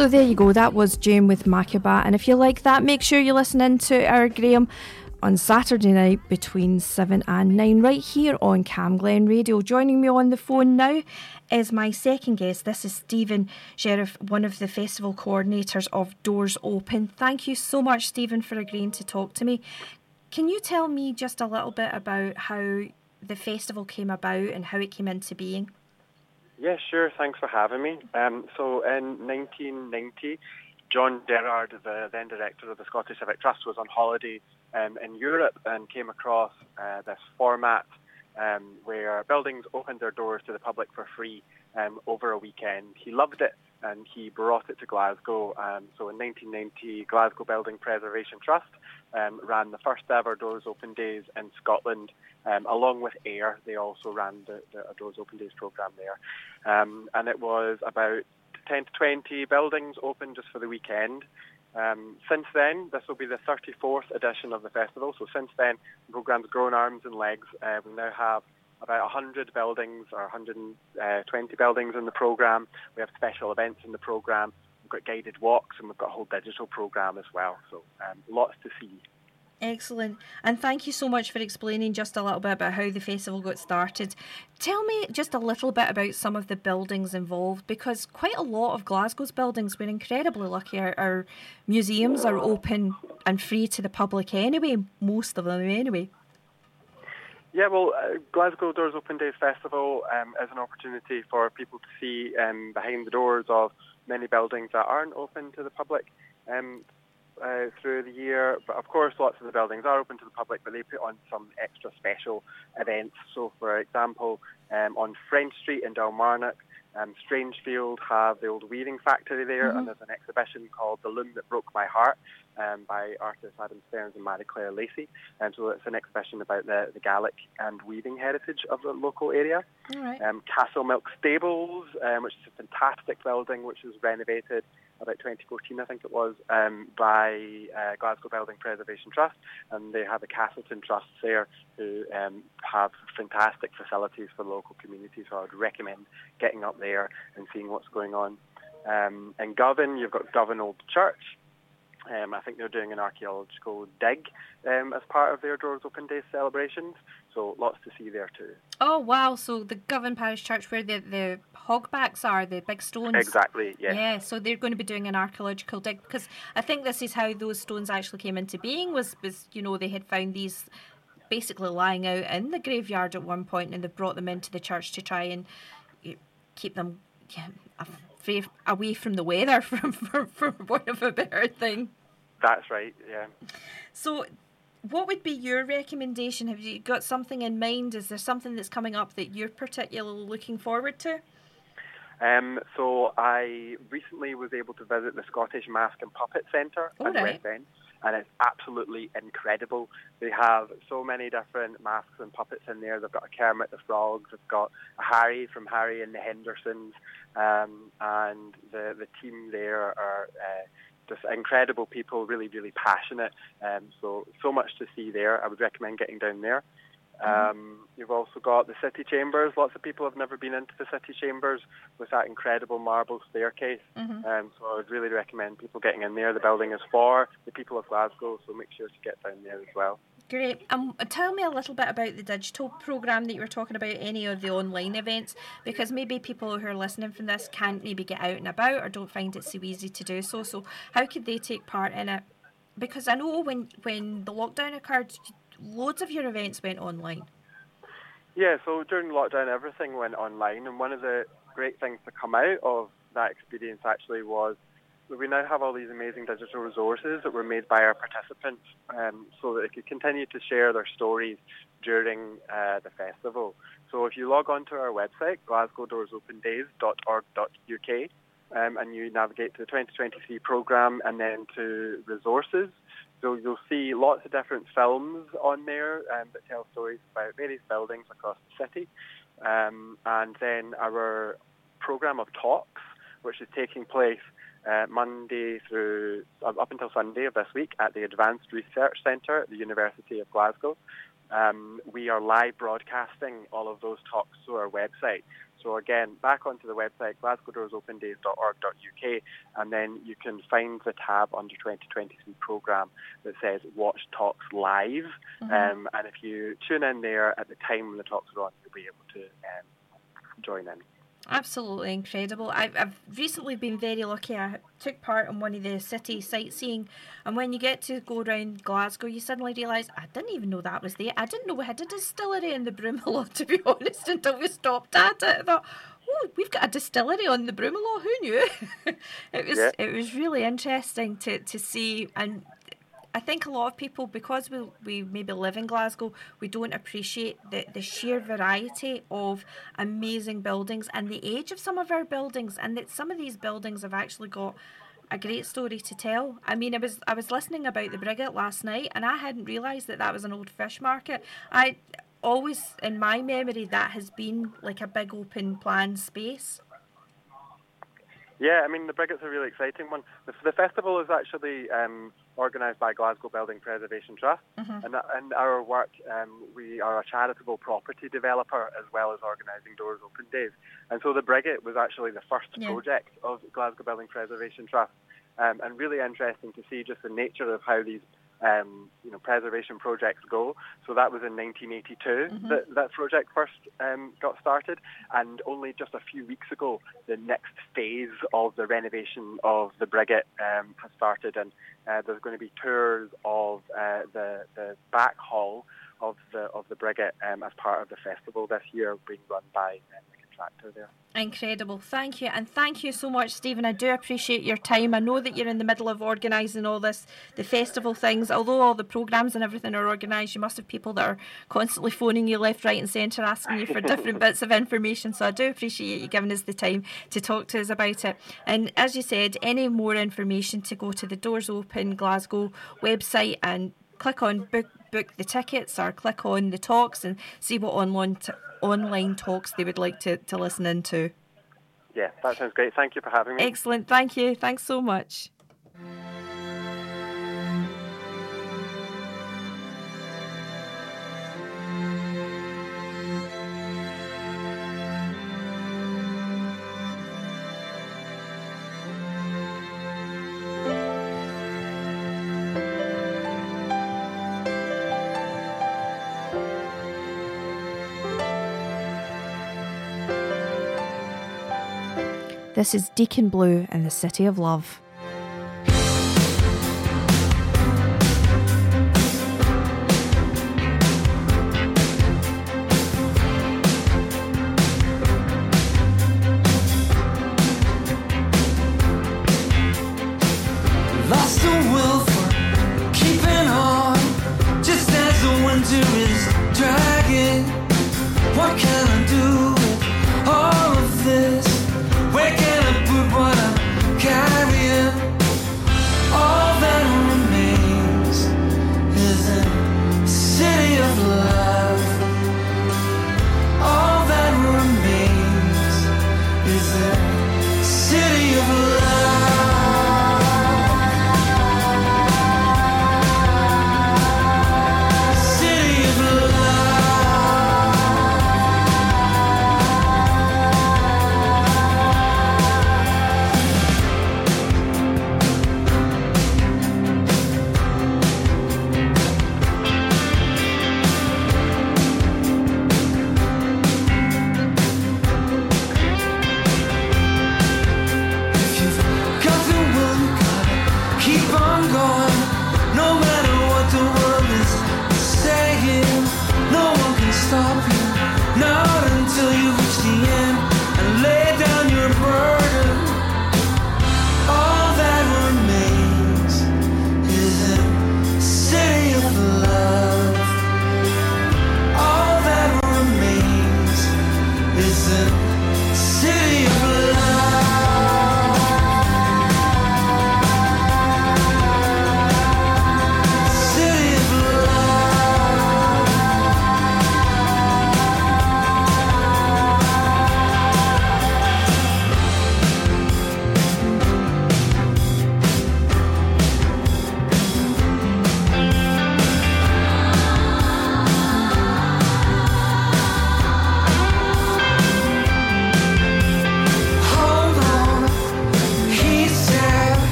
So there you go. That was Jane with Macabat. And if you like that, make sure you listen in to our Graham on Saturday night between 7 and 9 right here on Cam Glen Radio. Joining me on the phone now is my second guest. This is Stephen Sheriff, one of the festival coordinators of Doors Open. Thank you so much, Stephen, for agreeing to talk to me. Can you tell me just a little bit about how the festival came about and how it came into being? Yeah, sure. Thanks for having me. Um, so in 1990, John Gerard, the then director of the Scottish Civic Trust, was on holiday um, in Europe and came across uh, this format um, where buildings opened their doors to the public for free um, over a weekend. He loved it and he brought it to Glasgow. Um, so in 1990, Glasgow Building Preservation Trust um, ran the first ever Doors Open Days in Scotland. Um, along with AIR, they also ran the, the Doors Open Days programme there. Um, and it was about 10 to 20 buildings open just for the weekend. Um, since then, this will be the 34th edition of the festival. So since then, the program's grown arms and legs. Uh, we now have about 100 buildings or 120 buildings in the programme. We have special events in the programme. We've got guided walks and we've got a whole digital programme as well. So um, lots to see. Excellent. And thank you so much for explaining just a little bit about how the festival got started. Tell me just a little bit about some of the buildings involved because quite a lot of Glasgow's buildings, we're incredibly lucky. Our, our museums are open and free to the public anyway, most of them anyway. Yeah, well, uh, Glasgow Doors Open Days Festival um, is an opportunity for people to see um, behind the doors of many buildings that aren't open to the public um, uh, through the year. But of course, lots of the buildings are open to the public, but they put on some extra special events. So, for example, um, on French Street in Dalmarnock, um, Strangefield have the old weaving factory there, Mhm. and there's an exhibition called The Loom That Broke My Heart um, by artists Adam Stearns and Marie Claire Lacey. And so it's an exhibition about the, the Gaelic and weaving heritage of the local area. Right. Um, Castlemilk Stables, um, which is a fantastic building, which was renovated about 2014, I think it was, um, by uh, Glasgow Building Preservation Trust, and they have the Cassiltoun Trust there who um, have fantastic facilities for the local community. So I would recommend getting up there and seeing what's going on. Um, in Govan, you've got Govan Old Church. Um, I think they're doing an archaeological dig um, as part of their Doors Open Day celebrations. So lots to see there too. Oh, wow. So the Govan Parish Church, where the, the hogbacks are, the big stones. Exactly, yes. Yeah, so they're going to be doing an archaeological dig because I think this is how those stones actually came into being was, was you know, they had found these basically lying out in the graveyard at one point and they brought them into the church to try and eh, keep them yeah, away from the weather, (laughs) from, for, for want of a better thing. That's right, yeah. So, what would be your recommendation? Have you got something in mind? Is there something that's coming up that you're particularly looking forward to? Um, so I recently was able to visit the Scottish Mask and Puppet Centre All in right. West End, and it's absolutely incredible. They have so many different masks and puppets in there. They've got a Kermit the Frog, they've got a Harry from Harry and the Hendersons, um, and the the team there are. Uh, just incredible people, really, really passionate. Um, so, so much to see there. I would recommend getting down there. Um, you've also got the city chambers. Lots of people have never been into the city chambers with that incredible marble staircase. Mhm. Um, so I would really recommend people getting in there. The building is for the people of Glasgow, so make sure to get down there as well. Great. Um, tell me a little bit about the digital program that you were talking about, any of the online events, because maybe people who are listening from this can't maybe get out and about or don't find it so easy to do so. So, how could they take part in it? Because I know when when the lockdown occurred, loads of your events went online. Yeah, so during lockdown, everything went online, and one of the great things to come out of that experience actually was we now have all these amazing digital resources that were made by our participants um, so that they could continue to share their stories during uh, the festival. So if you log on to our website, glasgowdoorsOpendays.org.uk, um, and you navigate to the 2023 programme and then to resources, so you'll see lots of different films on there um, that tell stories about various buildings across the city. Um, and then our programme of talks, which is taking place uh, Monday through uh, up until Sunday of this week at the Advanced Research Centre at the University of Glasgow. Um, we are live broadcasting all of those talks to our website. So again, back onto the website, glasgowdoorsOpendays.org.uk, and then you can find the tab under 2023 programme that says Watch Talks Live. Mhm. Um, and if you tune in there at the time when the talks are on, you'll be able to um, join in. Absolutely incredible. I've, I've recently been very lucky. I took part in one of the city sightseeing, and when you get to go around Glasgow, you suddenly realise I didn't even know that was there. I didn't know we had a distillery in the Broomielaw, (laughs) to be honest, until we stopped at it. I thought, oh, we've got a distillery on the Broomielaw. Who knew? (laughs) it was Yeah. it was really interesting to to see and. I think a lot of people, because we, we maybe live in Glasgow, we don't appreciate the, the sheer variety of amazing buildings and the age of some of our buildings, and that some of these buildings have actually got a great story to tell. I mean, I was I was listening about the Briggait last night, and I hadn't realised that that was an old fish market. I always, in my memory, that has been like a big open plan space. Yeah, I mean the Briggait's a really exciting one. The, the festival is actually um, organised by Glasgow Building Preservation Trust, Mhm. and in our work, um, we are a charitable property developer as well as organising Doors Open Days. And so the Briggait was actually the first Yeah. project of Glasgow Building Preservation Trust, um, and really interesting to see just the nature of how these um, you know preservation projects go. So that was in 1982 Mhm. that that project first um, got started, and only just a few weeks ago, the next phase of the renovation of the Briggait um, has started, and uh, there's going to be tours of uh, the the back hall of the of the Briggait um, as part of the festival this year, being run by contractor there. Incredible. Thank you. And thank you so much, Stephen. I do appreciate your time. I know that you're in the middle of organising all this, the festival things. Although all the programmes and everything are organised, you must have people that are constantly phoning you left, right, and centre asking you for different (laughs) bits of information. So I do appreciate you giving us the time to talk to us about it. And as you said, any more information to go to the Doors Open Glasgow website and click on book book the tickets or click on the talks and see what online t- online talks they would like to, to listen into. Yeah, that sounds great. Thank you for having me. Excellent. Thank you. Thanks so much. This is Deacon Blue in the City of Love.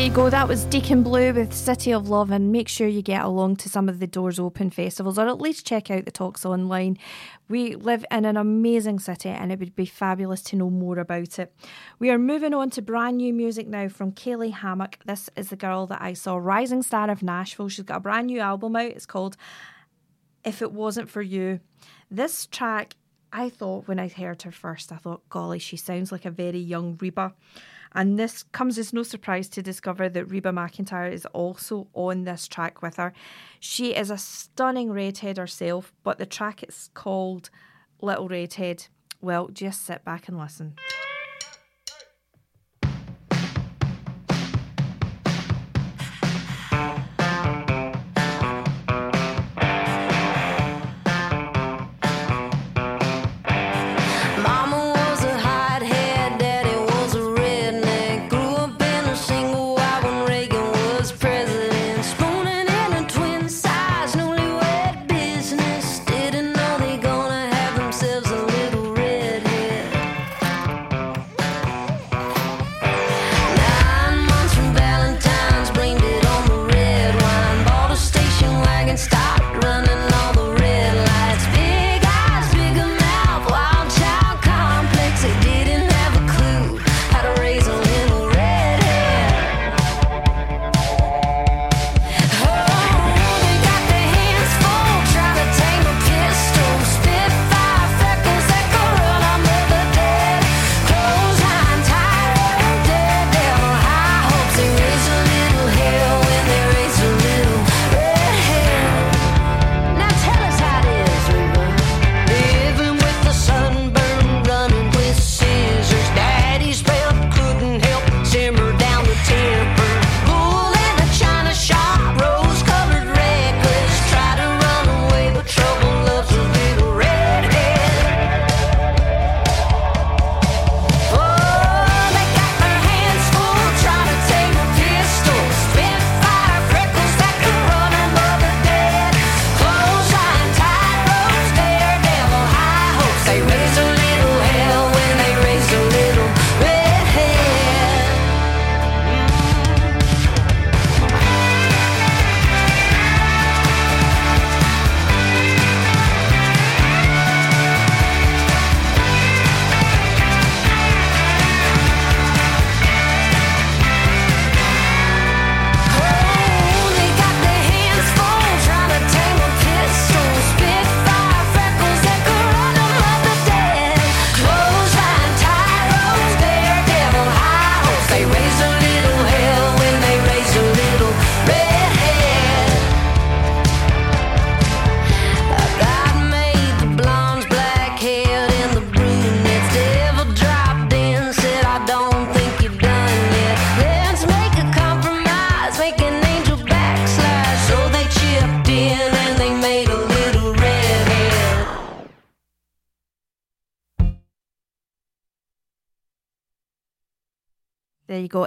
There you go. That was Deacon Blue with City of Love, and make sure you get along to some of the Doors Open festivals, or at least check out the talks online. We live in an amazing city, and it would be fabulous to know more about it. We are moving on to brand new music now from Kaylee Hammack. This is the girl that I saw, rising star of Nashville. She's got a brand new album out. It's called If It Wasn't for You. This track, I thought when I heard her first, I thought, golly, she sounds like a very young Reba. And this comes as no surprise to discover that Reba McEntire is also on this track with her. She is a stunning redhead herself, but the track is called Little Redhead. Well, just sit back and listen.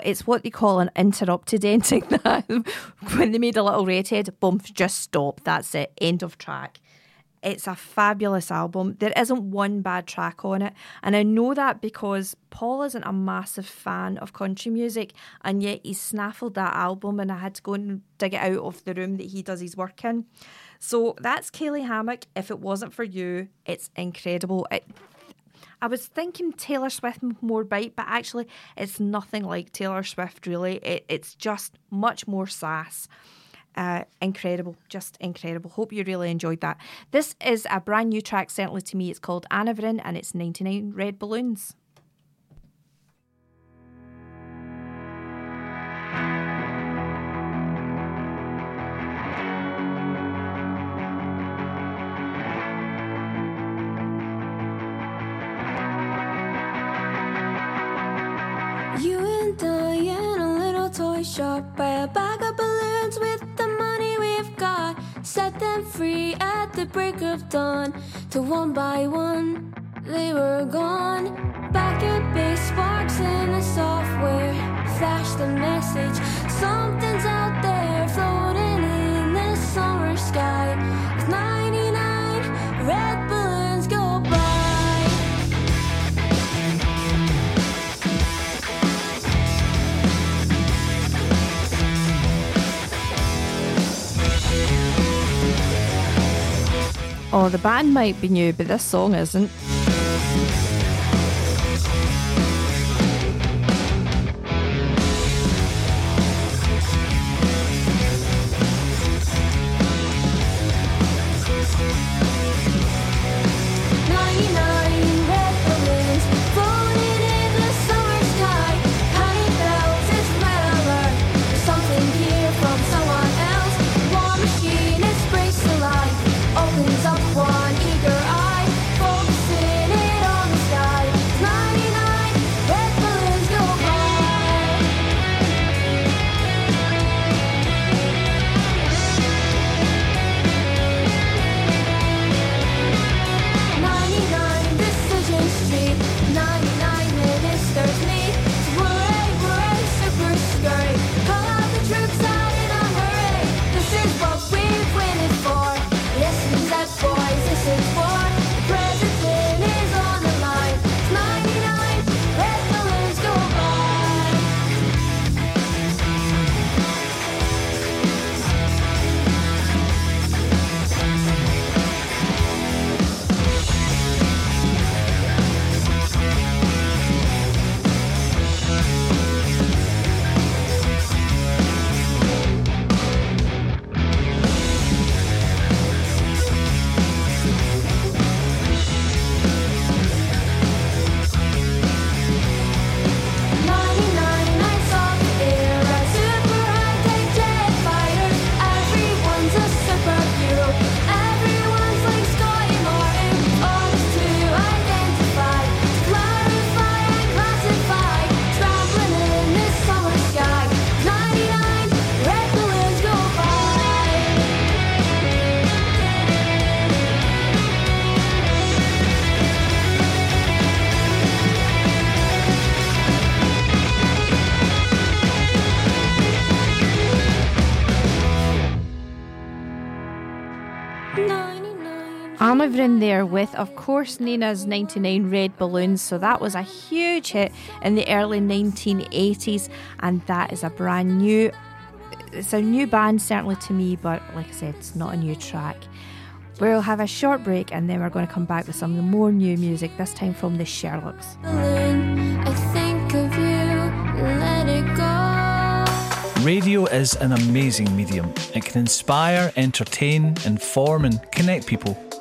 It's what they call an interrupted ending. (laughs) When they made a little redhead, boom, just stop. That's it. End of track. It's a fabulous album. There isn't one bad track on it. And I know that because Paul isn't a massive fan of country music, and yet he snaffled that album, and I had to go and dig it out of the room that he does his work in. So that's Kaylee Hammack. If it wasn't for you, it's incredible. It, I was thinking Taylor Swift more bite, but actually, it's nothing like Taylor Swift, really. It, it's just much more sass. Uh, incredible, just incredible. Hope you really enjoyed that. This is a brand new track, certainly to me. It's called Anaverin and it's 99 Red Balloons. The break of dawn To one by one they were gone. Back at base sparks in the software Flash the message. Something's out there floating in the summer sky Oh, the band might be new, but this song isn't. I'm in there with, of course, Nena's 99 Red Balloons. So that was a huge hit in the early 1980s, and that is a brand new. It's a new band, certainly to me, but like I said, it's not a new track. We'll have a short break and then we're going to come back with some more new music, this time from the Sherlocks. Balloon, I think of you, let it go. Radio is an amazing medium. It can inspire, entertain, inform, and connect people.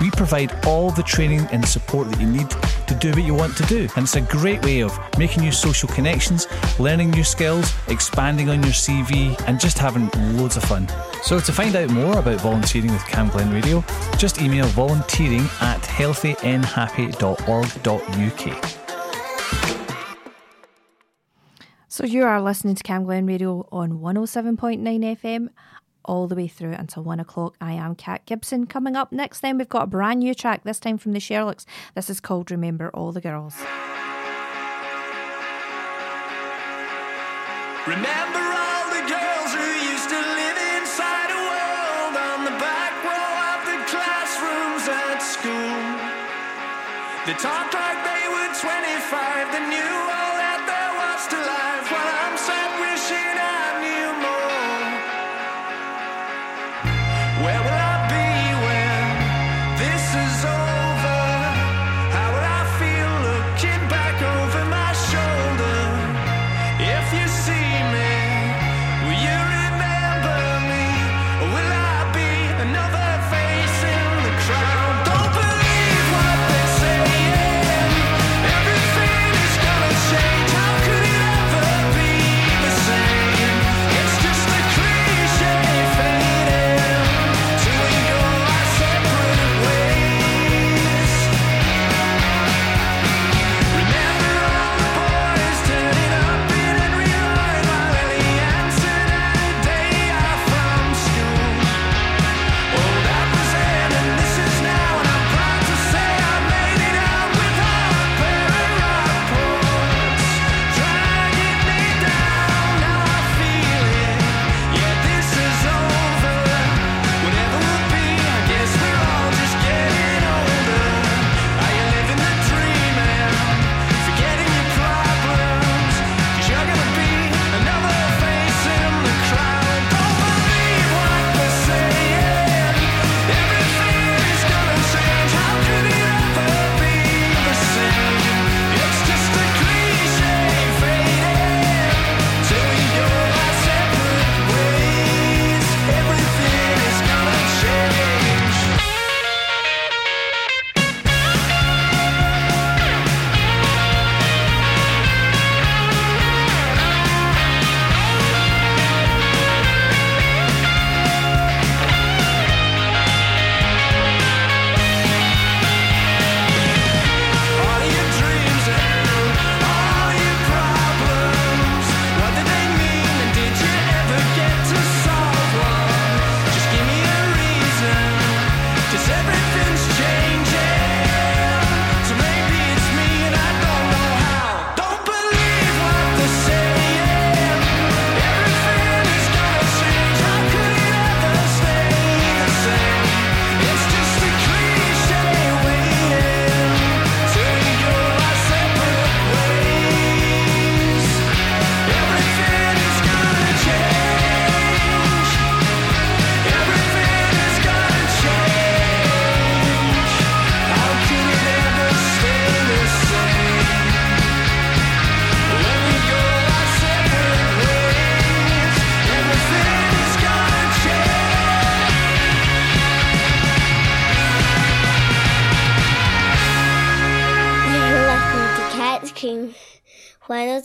We provide all the training and support that you need to do what you want to do. And it's a great way of making new social connections, learning new skills, expanding on your CV, and just having loads of fun. So to find out more about volunteering with Cam Glen Radio, just email volunteering at healthynhappy.org.uk. So you are listening to Cam Glen Radio on 107.9 FM all the way through until one o'clock. I am Kat Gibson. Coming up next, then we've got a brand new track, this time from the Sherlocks. This is called Remember All the Girls. Remember all the girls who used to live inside a world on the back row of the classrooms at school. They talked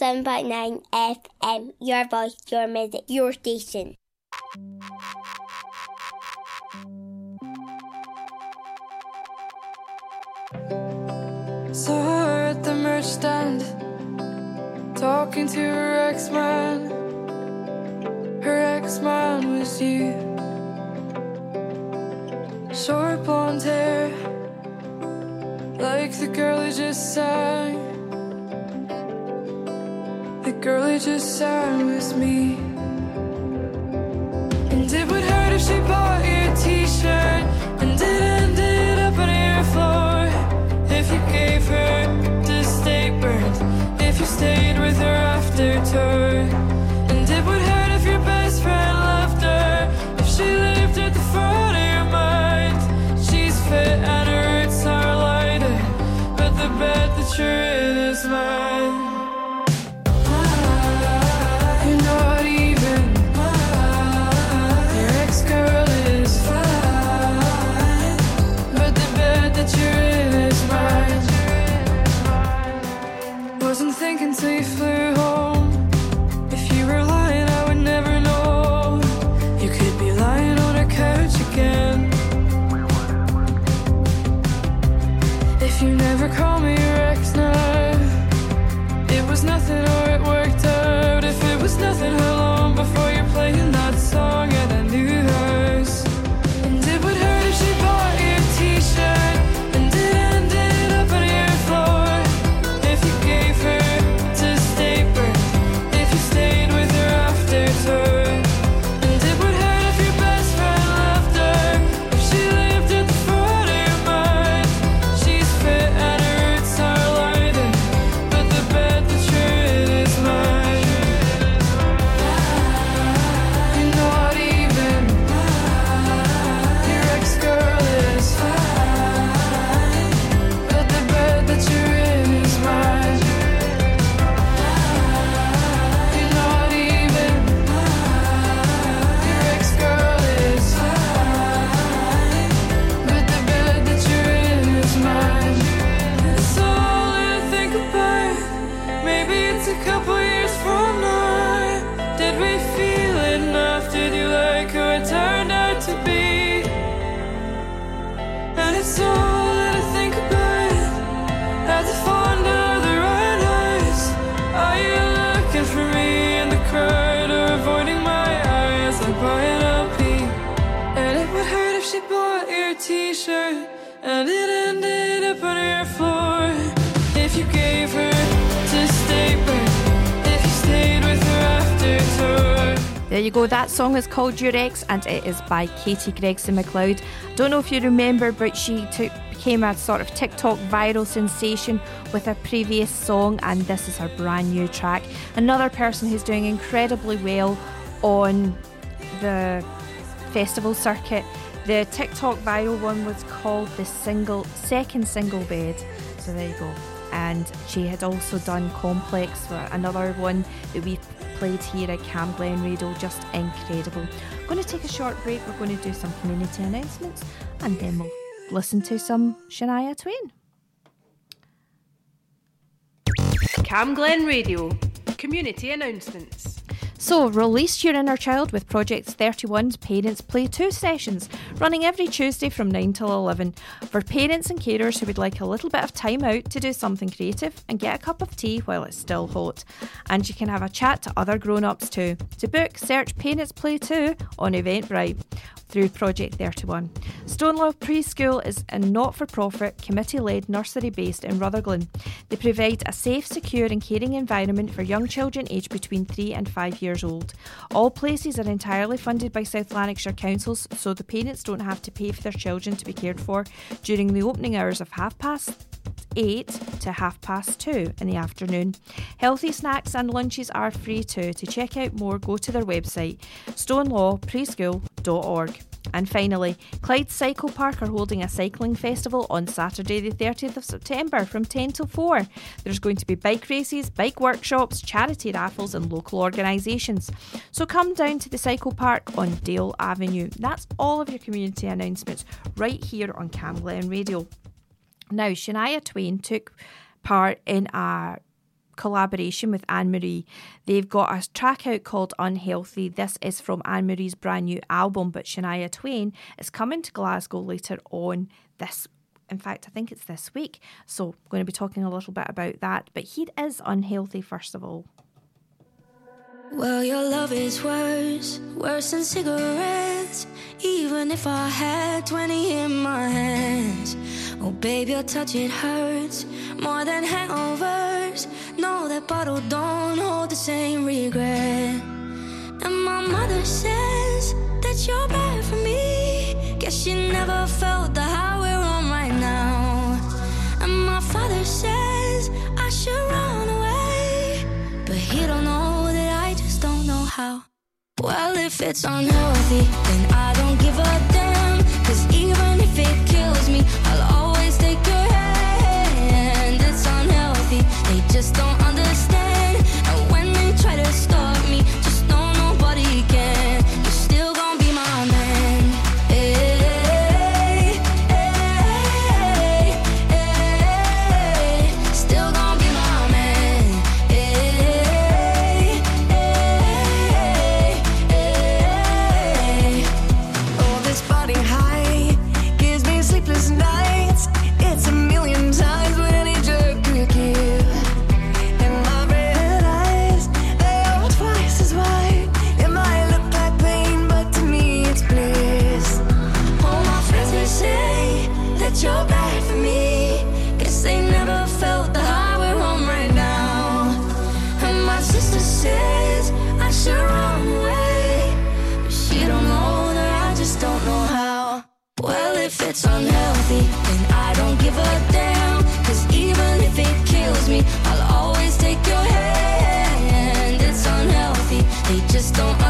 107.9 FM, your voice, your music, your station. Saw her at the merch stand, talking to her ex man. Her ex man was you. Short blonde hair, like the girl who just sang. The girl who just sang was me. And it would hurt if she bought you a t shirt and it ended up on your floor. If you gave her the steak burnt, if you stayed with her after tour. And it would hurt if your best friend left her, if she lived at the front of your mind. She's fit and her roots are lighter, but the bed that you're in is mine. Thinking till There you go. That song is called Your Ex and it is by Katie Gregson MacLeod. Don't know if you remember, but she took became a sort of TikTok viral sensation with her previous song, and this is her brand new track. Another person who's doing incredibly well on the festival circuit. The TikTok viral one was called the single second single bed. So there you go. And she had also done Complex, for another one that we played here at Cam Glen Radio. Just incredible. Going to take a short break. We're going to do some community announcements, and then we'll listen to some Shania Twain. Cam Glen Radio. Community announcements. So, release your inner child with Project 31's Parents Play 2 sessions, running every Tuesday from 9 till 11, for parents and carers who would like a little bit of time out to do something creative and get a cup of tea while it's still hot. And you can have a chat to other grown ups too. To book, search Parents Play 2 on Eventbrite through Project 31. Stonelaw Preschool is a not for profit, committee led nursery based in Rutherglen. They provide a safe, secure, and caring environment for young children aged between 3 and 5 years old. All places are entirely funded by South Lanarkshire councils, so the parents don't have to pay for their children to be cared for during the opening hours of half past 8 to half past 2 in the afternoon. Healthy snacks and lunches are free too. To check out more, go to their website stonelawpreschool.org. And finally, Clyde Cycle Park are holding a cycling festival on Saturday, the 30th of September from 10 till 4. There's going to be bike races, bike workshops, charity raffles, and local organisations. So come down to the cycle park on Dale Avenue. That's all of your community announcements right here on Cam Glen Radio. Now, Shania Twain took part in a collaboration with Anne Marie. They've got a track out called Unhealthy. This is from Anne Marie's brand new album, but Shania Twain is coming to Glasgow later on this. In fact, I think it's this week. So, I'm going to be talking a little bit about that. But he is unhealthy, first of all. Well, your love is worse, worse than cigarettes. Even if I had 20 in my hands. Oh, babe, your touch, it hurts more than hangovers. No, that bottle don't hold the same regret. And my mother says that you're bad for me. Guess she never felt the high we're on right now. And my father says I should run don't how. Well, if it's unhealthy, then I don't give a damn. Cause even if it kills me, I'll always take your hand. It's unhealthy, they just don't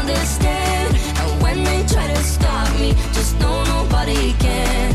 understand. And when they try to stop me, just know nobody can.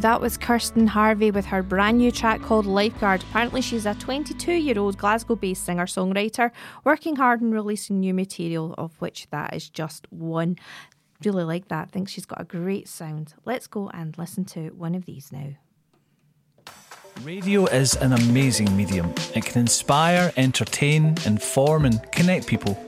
Go. That was Kirsten Harvey with her brand new track called Lifeguard. Apparently, she's a 22 year old Glasgow based singer songwriter working hard on releasing new material, of which that is just one. Really like that. I Think she's got a great sound. Let's go and listen to one of these now. Radio is an amazing medium. It can inspire, entertain, inform, and connect people.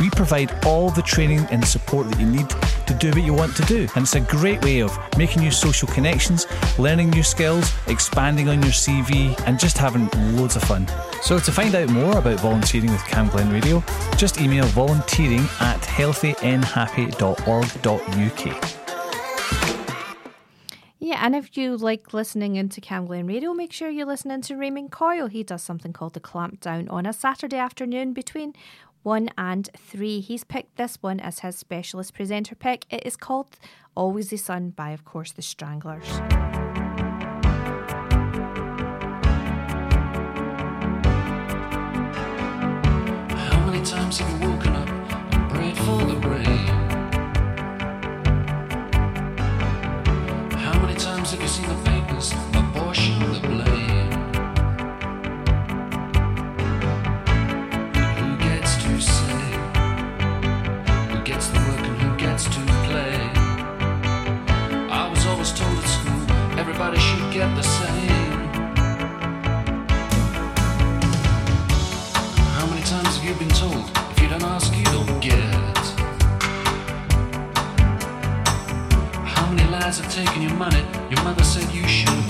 We provide all the training and support that you need to do what you want to do. And it's a great way of making new social connections, learning new skills, expanding on your CV, and just having loads of fun. So to find out more about volunteering with Cam Glen Radio, just email volunteering at healthynhappy.org.uk. Yeah, and if you like listening into Cam Glen Radio, make sure you're listening to Raymond Coyle. He does something called the Clamp Down on a Saturday afternoon between 1 and 3. He's picked this one as his specialist presenter pick. It is called Always the Sun by, of course, the Stranglers. How many times have you woken up and prayed for the rain? How many times have you seen the papers apportion the? Everybody should get the same. How many times have you been told if you don't ask, you don't get? How many lies have taken your money? Your mother said you should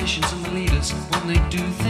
politicians and the leaders when they do things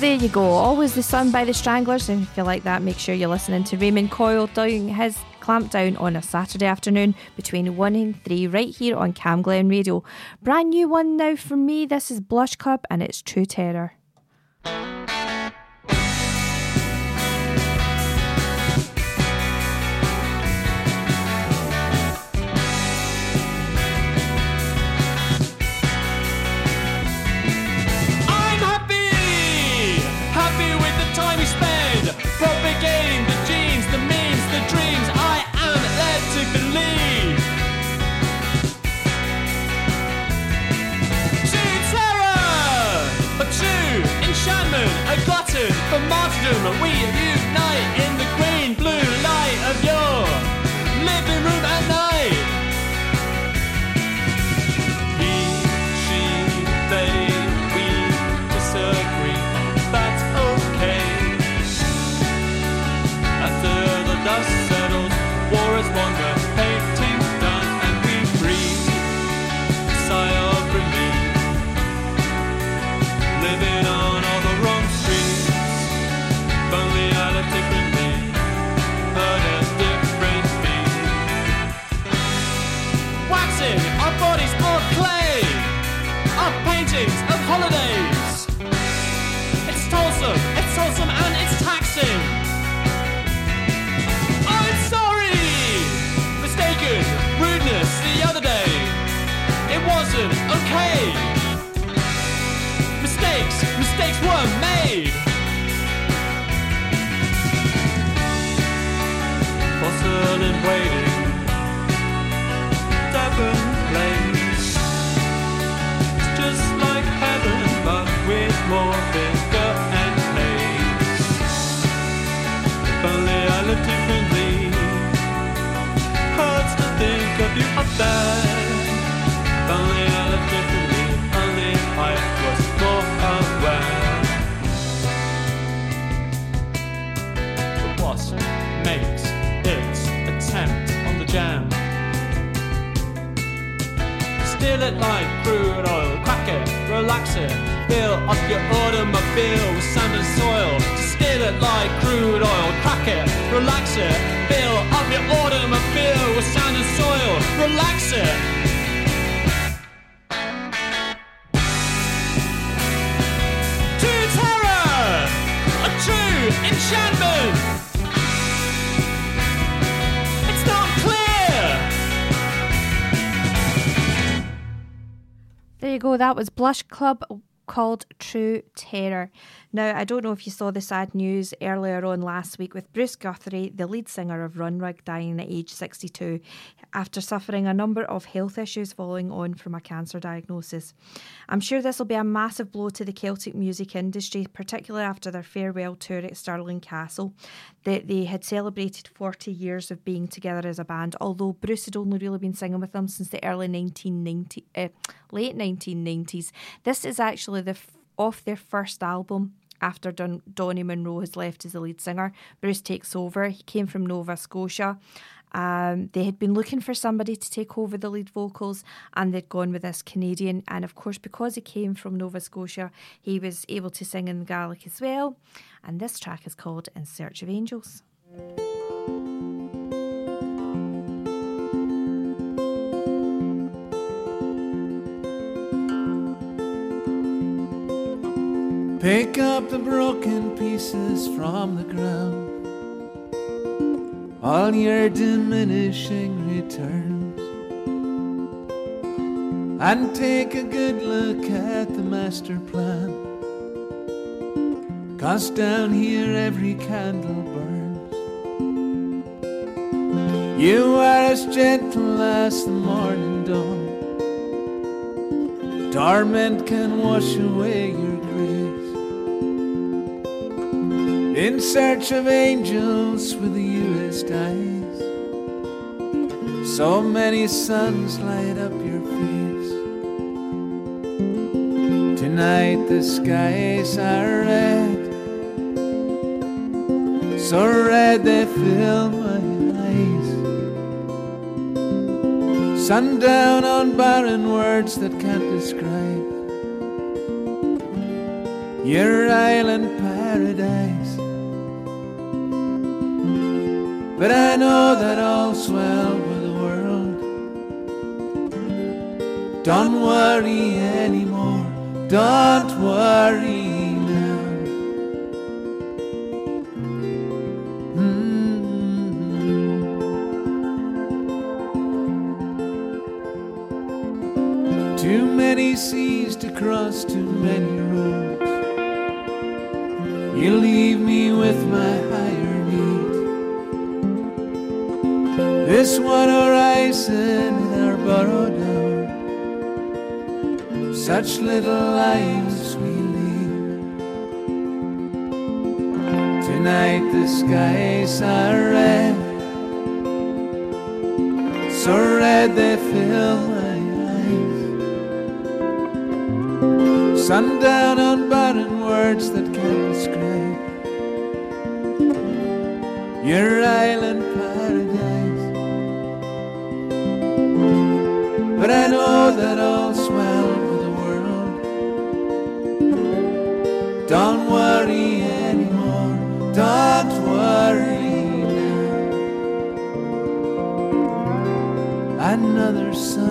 there you go. Always the Sun by the Stranglers. And if you like that, make sure you're listening to Raymond Coyle doing his Clampdown on a Saturday afternoon between 1 and 3 right here on Cam Glen Radio. Brand new one now for me. This is Blush Club and it's True Terror. Martyrdom. We unite fill up your automobile with sand and soil. It like crude oil, crack it, relax it, fill up your automobile with sand and soil. Relax it. To terror, a true enchantment. It's not clear. There you go. That was Blush Club called True Terror. Now, I don't know if you saw the sad news earlier on last week with Bruce Guthro, the lead singer of Runrig, dying at age 62 after suffering a number of health issues following on from a cancer diagnosis. I'm sure this will be a massive blow to the Celtic music industry, particularly after their farewell tour at Stirling Castle. They, they had celebrated 40 years of being together as a band, although Bruce had only really been singing with them since the early 1990, uh, late 1990s. This is actually the f- off their first album after Don- Donnie Munro has left as the lead singer. Bruce takes over. He came from Nova Scotia. Um, they had been looking for somebody to take over the lead vocals, and they'd gone with this Canadian. And of course, because he came from Nova Scotia, he was able to sing in Gaelic as well. And this track is called In Search of Angels. Pick up the broken pieces from the ground. All your diminishing returns. And take a good look at the master plan. Cause down here every candle burns. You are as gentle as the morning dawn. Torment can wash away your grace. In search of angels with the U.S. eyes. So many suns light up your face. Tonight the skies are red. So red they fill my eyes. Sundown on barren words that can't describe. your island paradise. But I know that all's well with the world. Don't worry anymore, don't worry now. Mm. Too many seas to cross, too many Such little lives we lead. Tonight the skies are red. So red they fill my eyes. Sundown unbuttoned words that can't describe your island Another sunrise.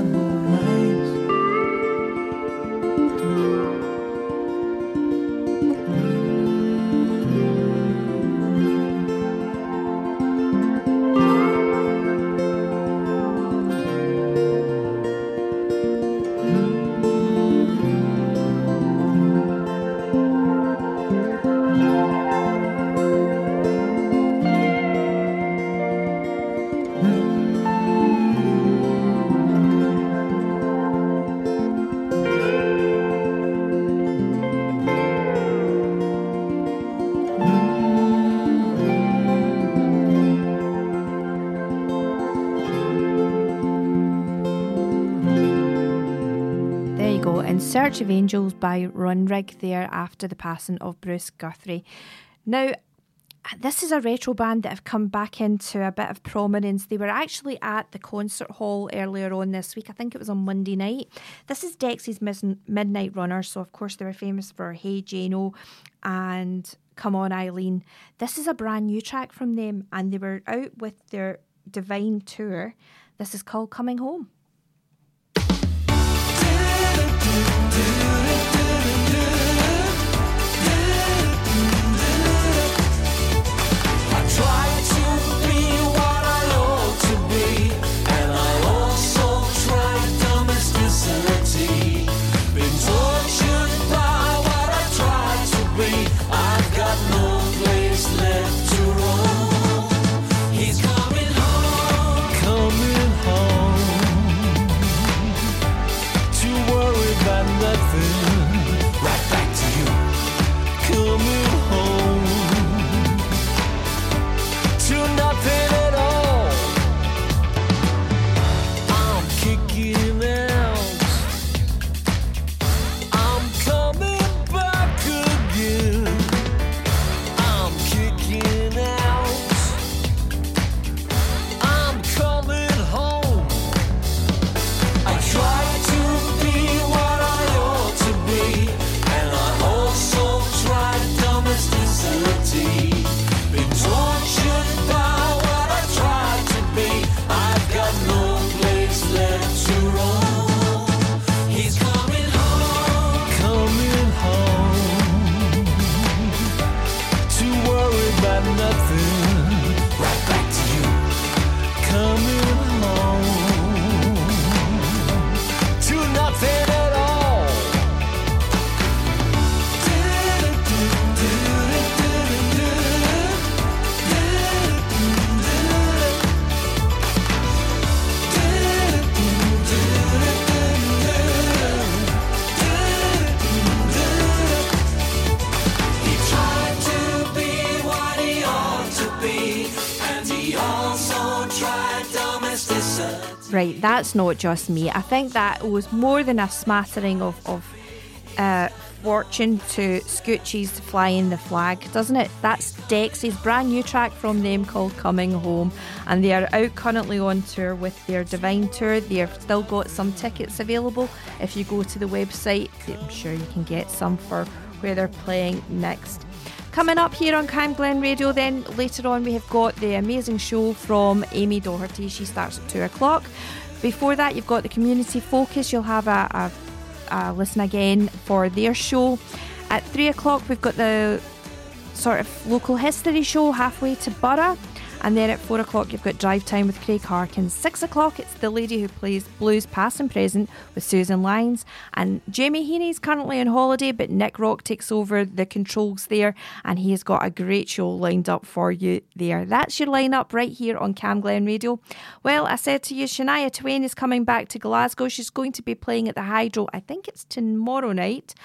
Search of Angels by Runrig there after the passing of Bruce Guthro. Now, this is a retro band that have come back into a bit of prominence. They were actually at the concert hall earlier on this week. I think it was on Monday night. This is Dexy's Midnight Runner. So, of course, they were famous for Hey Geno and Come On Eileen. This is a brand new track from them, and they were out with their Divine tour. This is called Coming Home. That's not just me. I think that was more than a smattering of, of uh, fortune to Scoochie's Flying the Flag, doesn't it? That's Dexy's brand new track from them called Coming Home, and they are out currently on tour with their Divine Tour. They've still got some tickets available. If you go to the website, I'm sure you can get some for where they're playing next. Coming up here on Cam Glen Radio, then later on, we have got the amazing show from Amy Doherty. She starts at two o'clock. Before that, you've got the community focus. You'll have a, a, a listen again for their show. At three o'clock, we've got the sort of local history show halfway to Borough. And then at four o'clock, you've got Drive Time with Craig Harkins. Six o'clock, it's the lady who plays blues past and present with Susan Lyons. And Jamie Heaney's currently on holiday, but Nick Rock takes over the controls there, and he has got a great show lined up for you there. That's your lineup right here on Cam Glen Radio. Well, I said to you, Shania Twain is coming back to Glasgow. She's going to be playing at the Hydro, I think it's tomorrow night.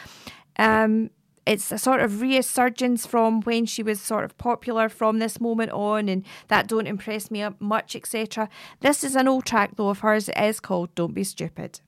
Um, it's a sort of resurgence from when she was sort of popular from this moment on, and that don't impress me much, etc. This is an old track though of hers. It is called "Don't Be Stupid."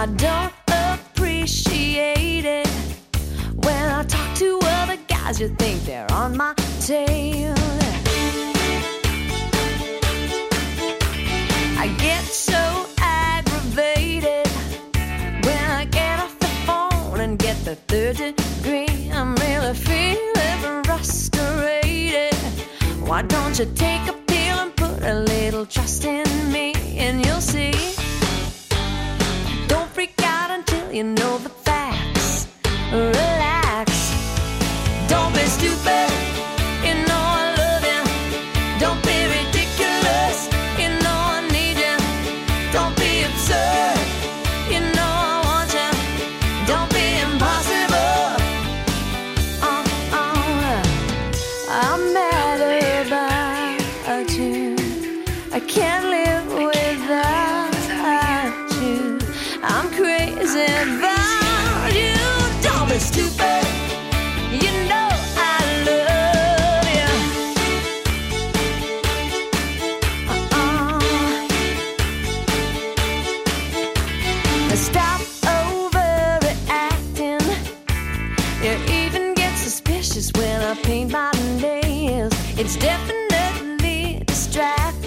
I don't appreciate it when I talk to other guys. You think they're on my tail. I get so aggravated when I get off the phone and get the third degree. I'm really feeling frustrated. Why don't you take a pill and put a little trust in me you know the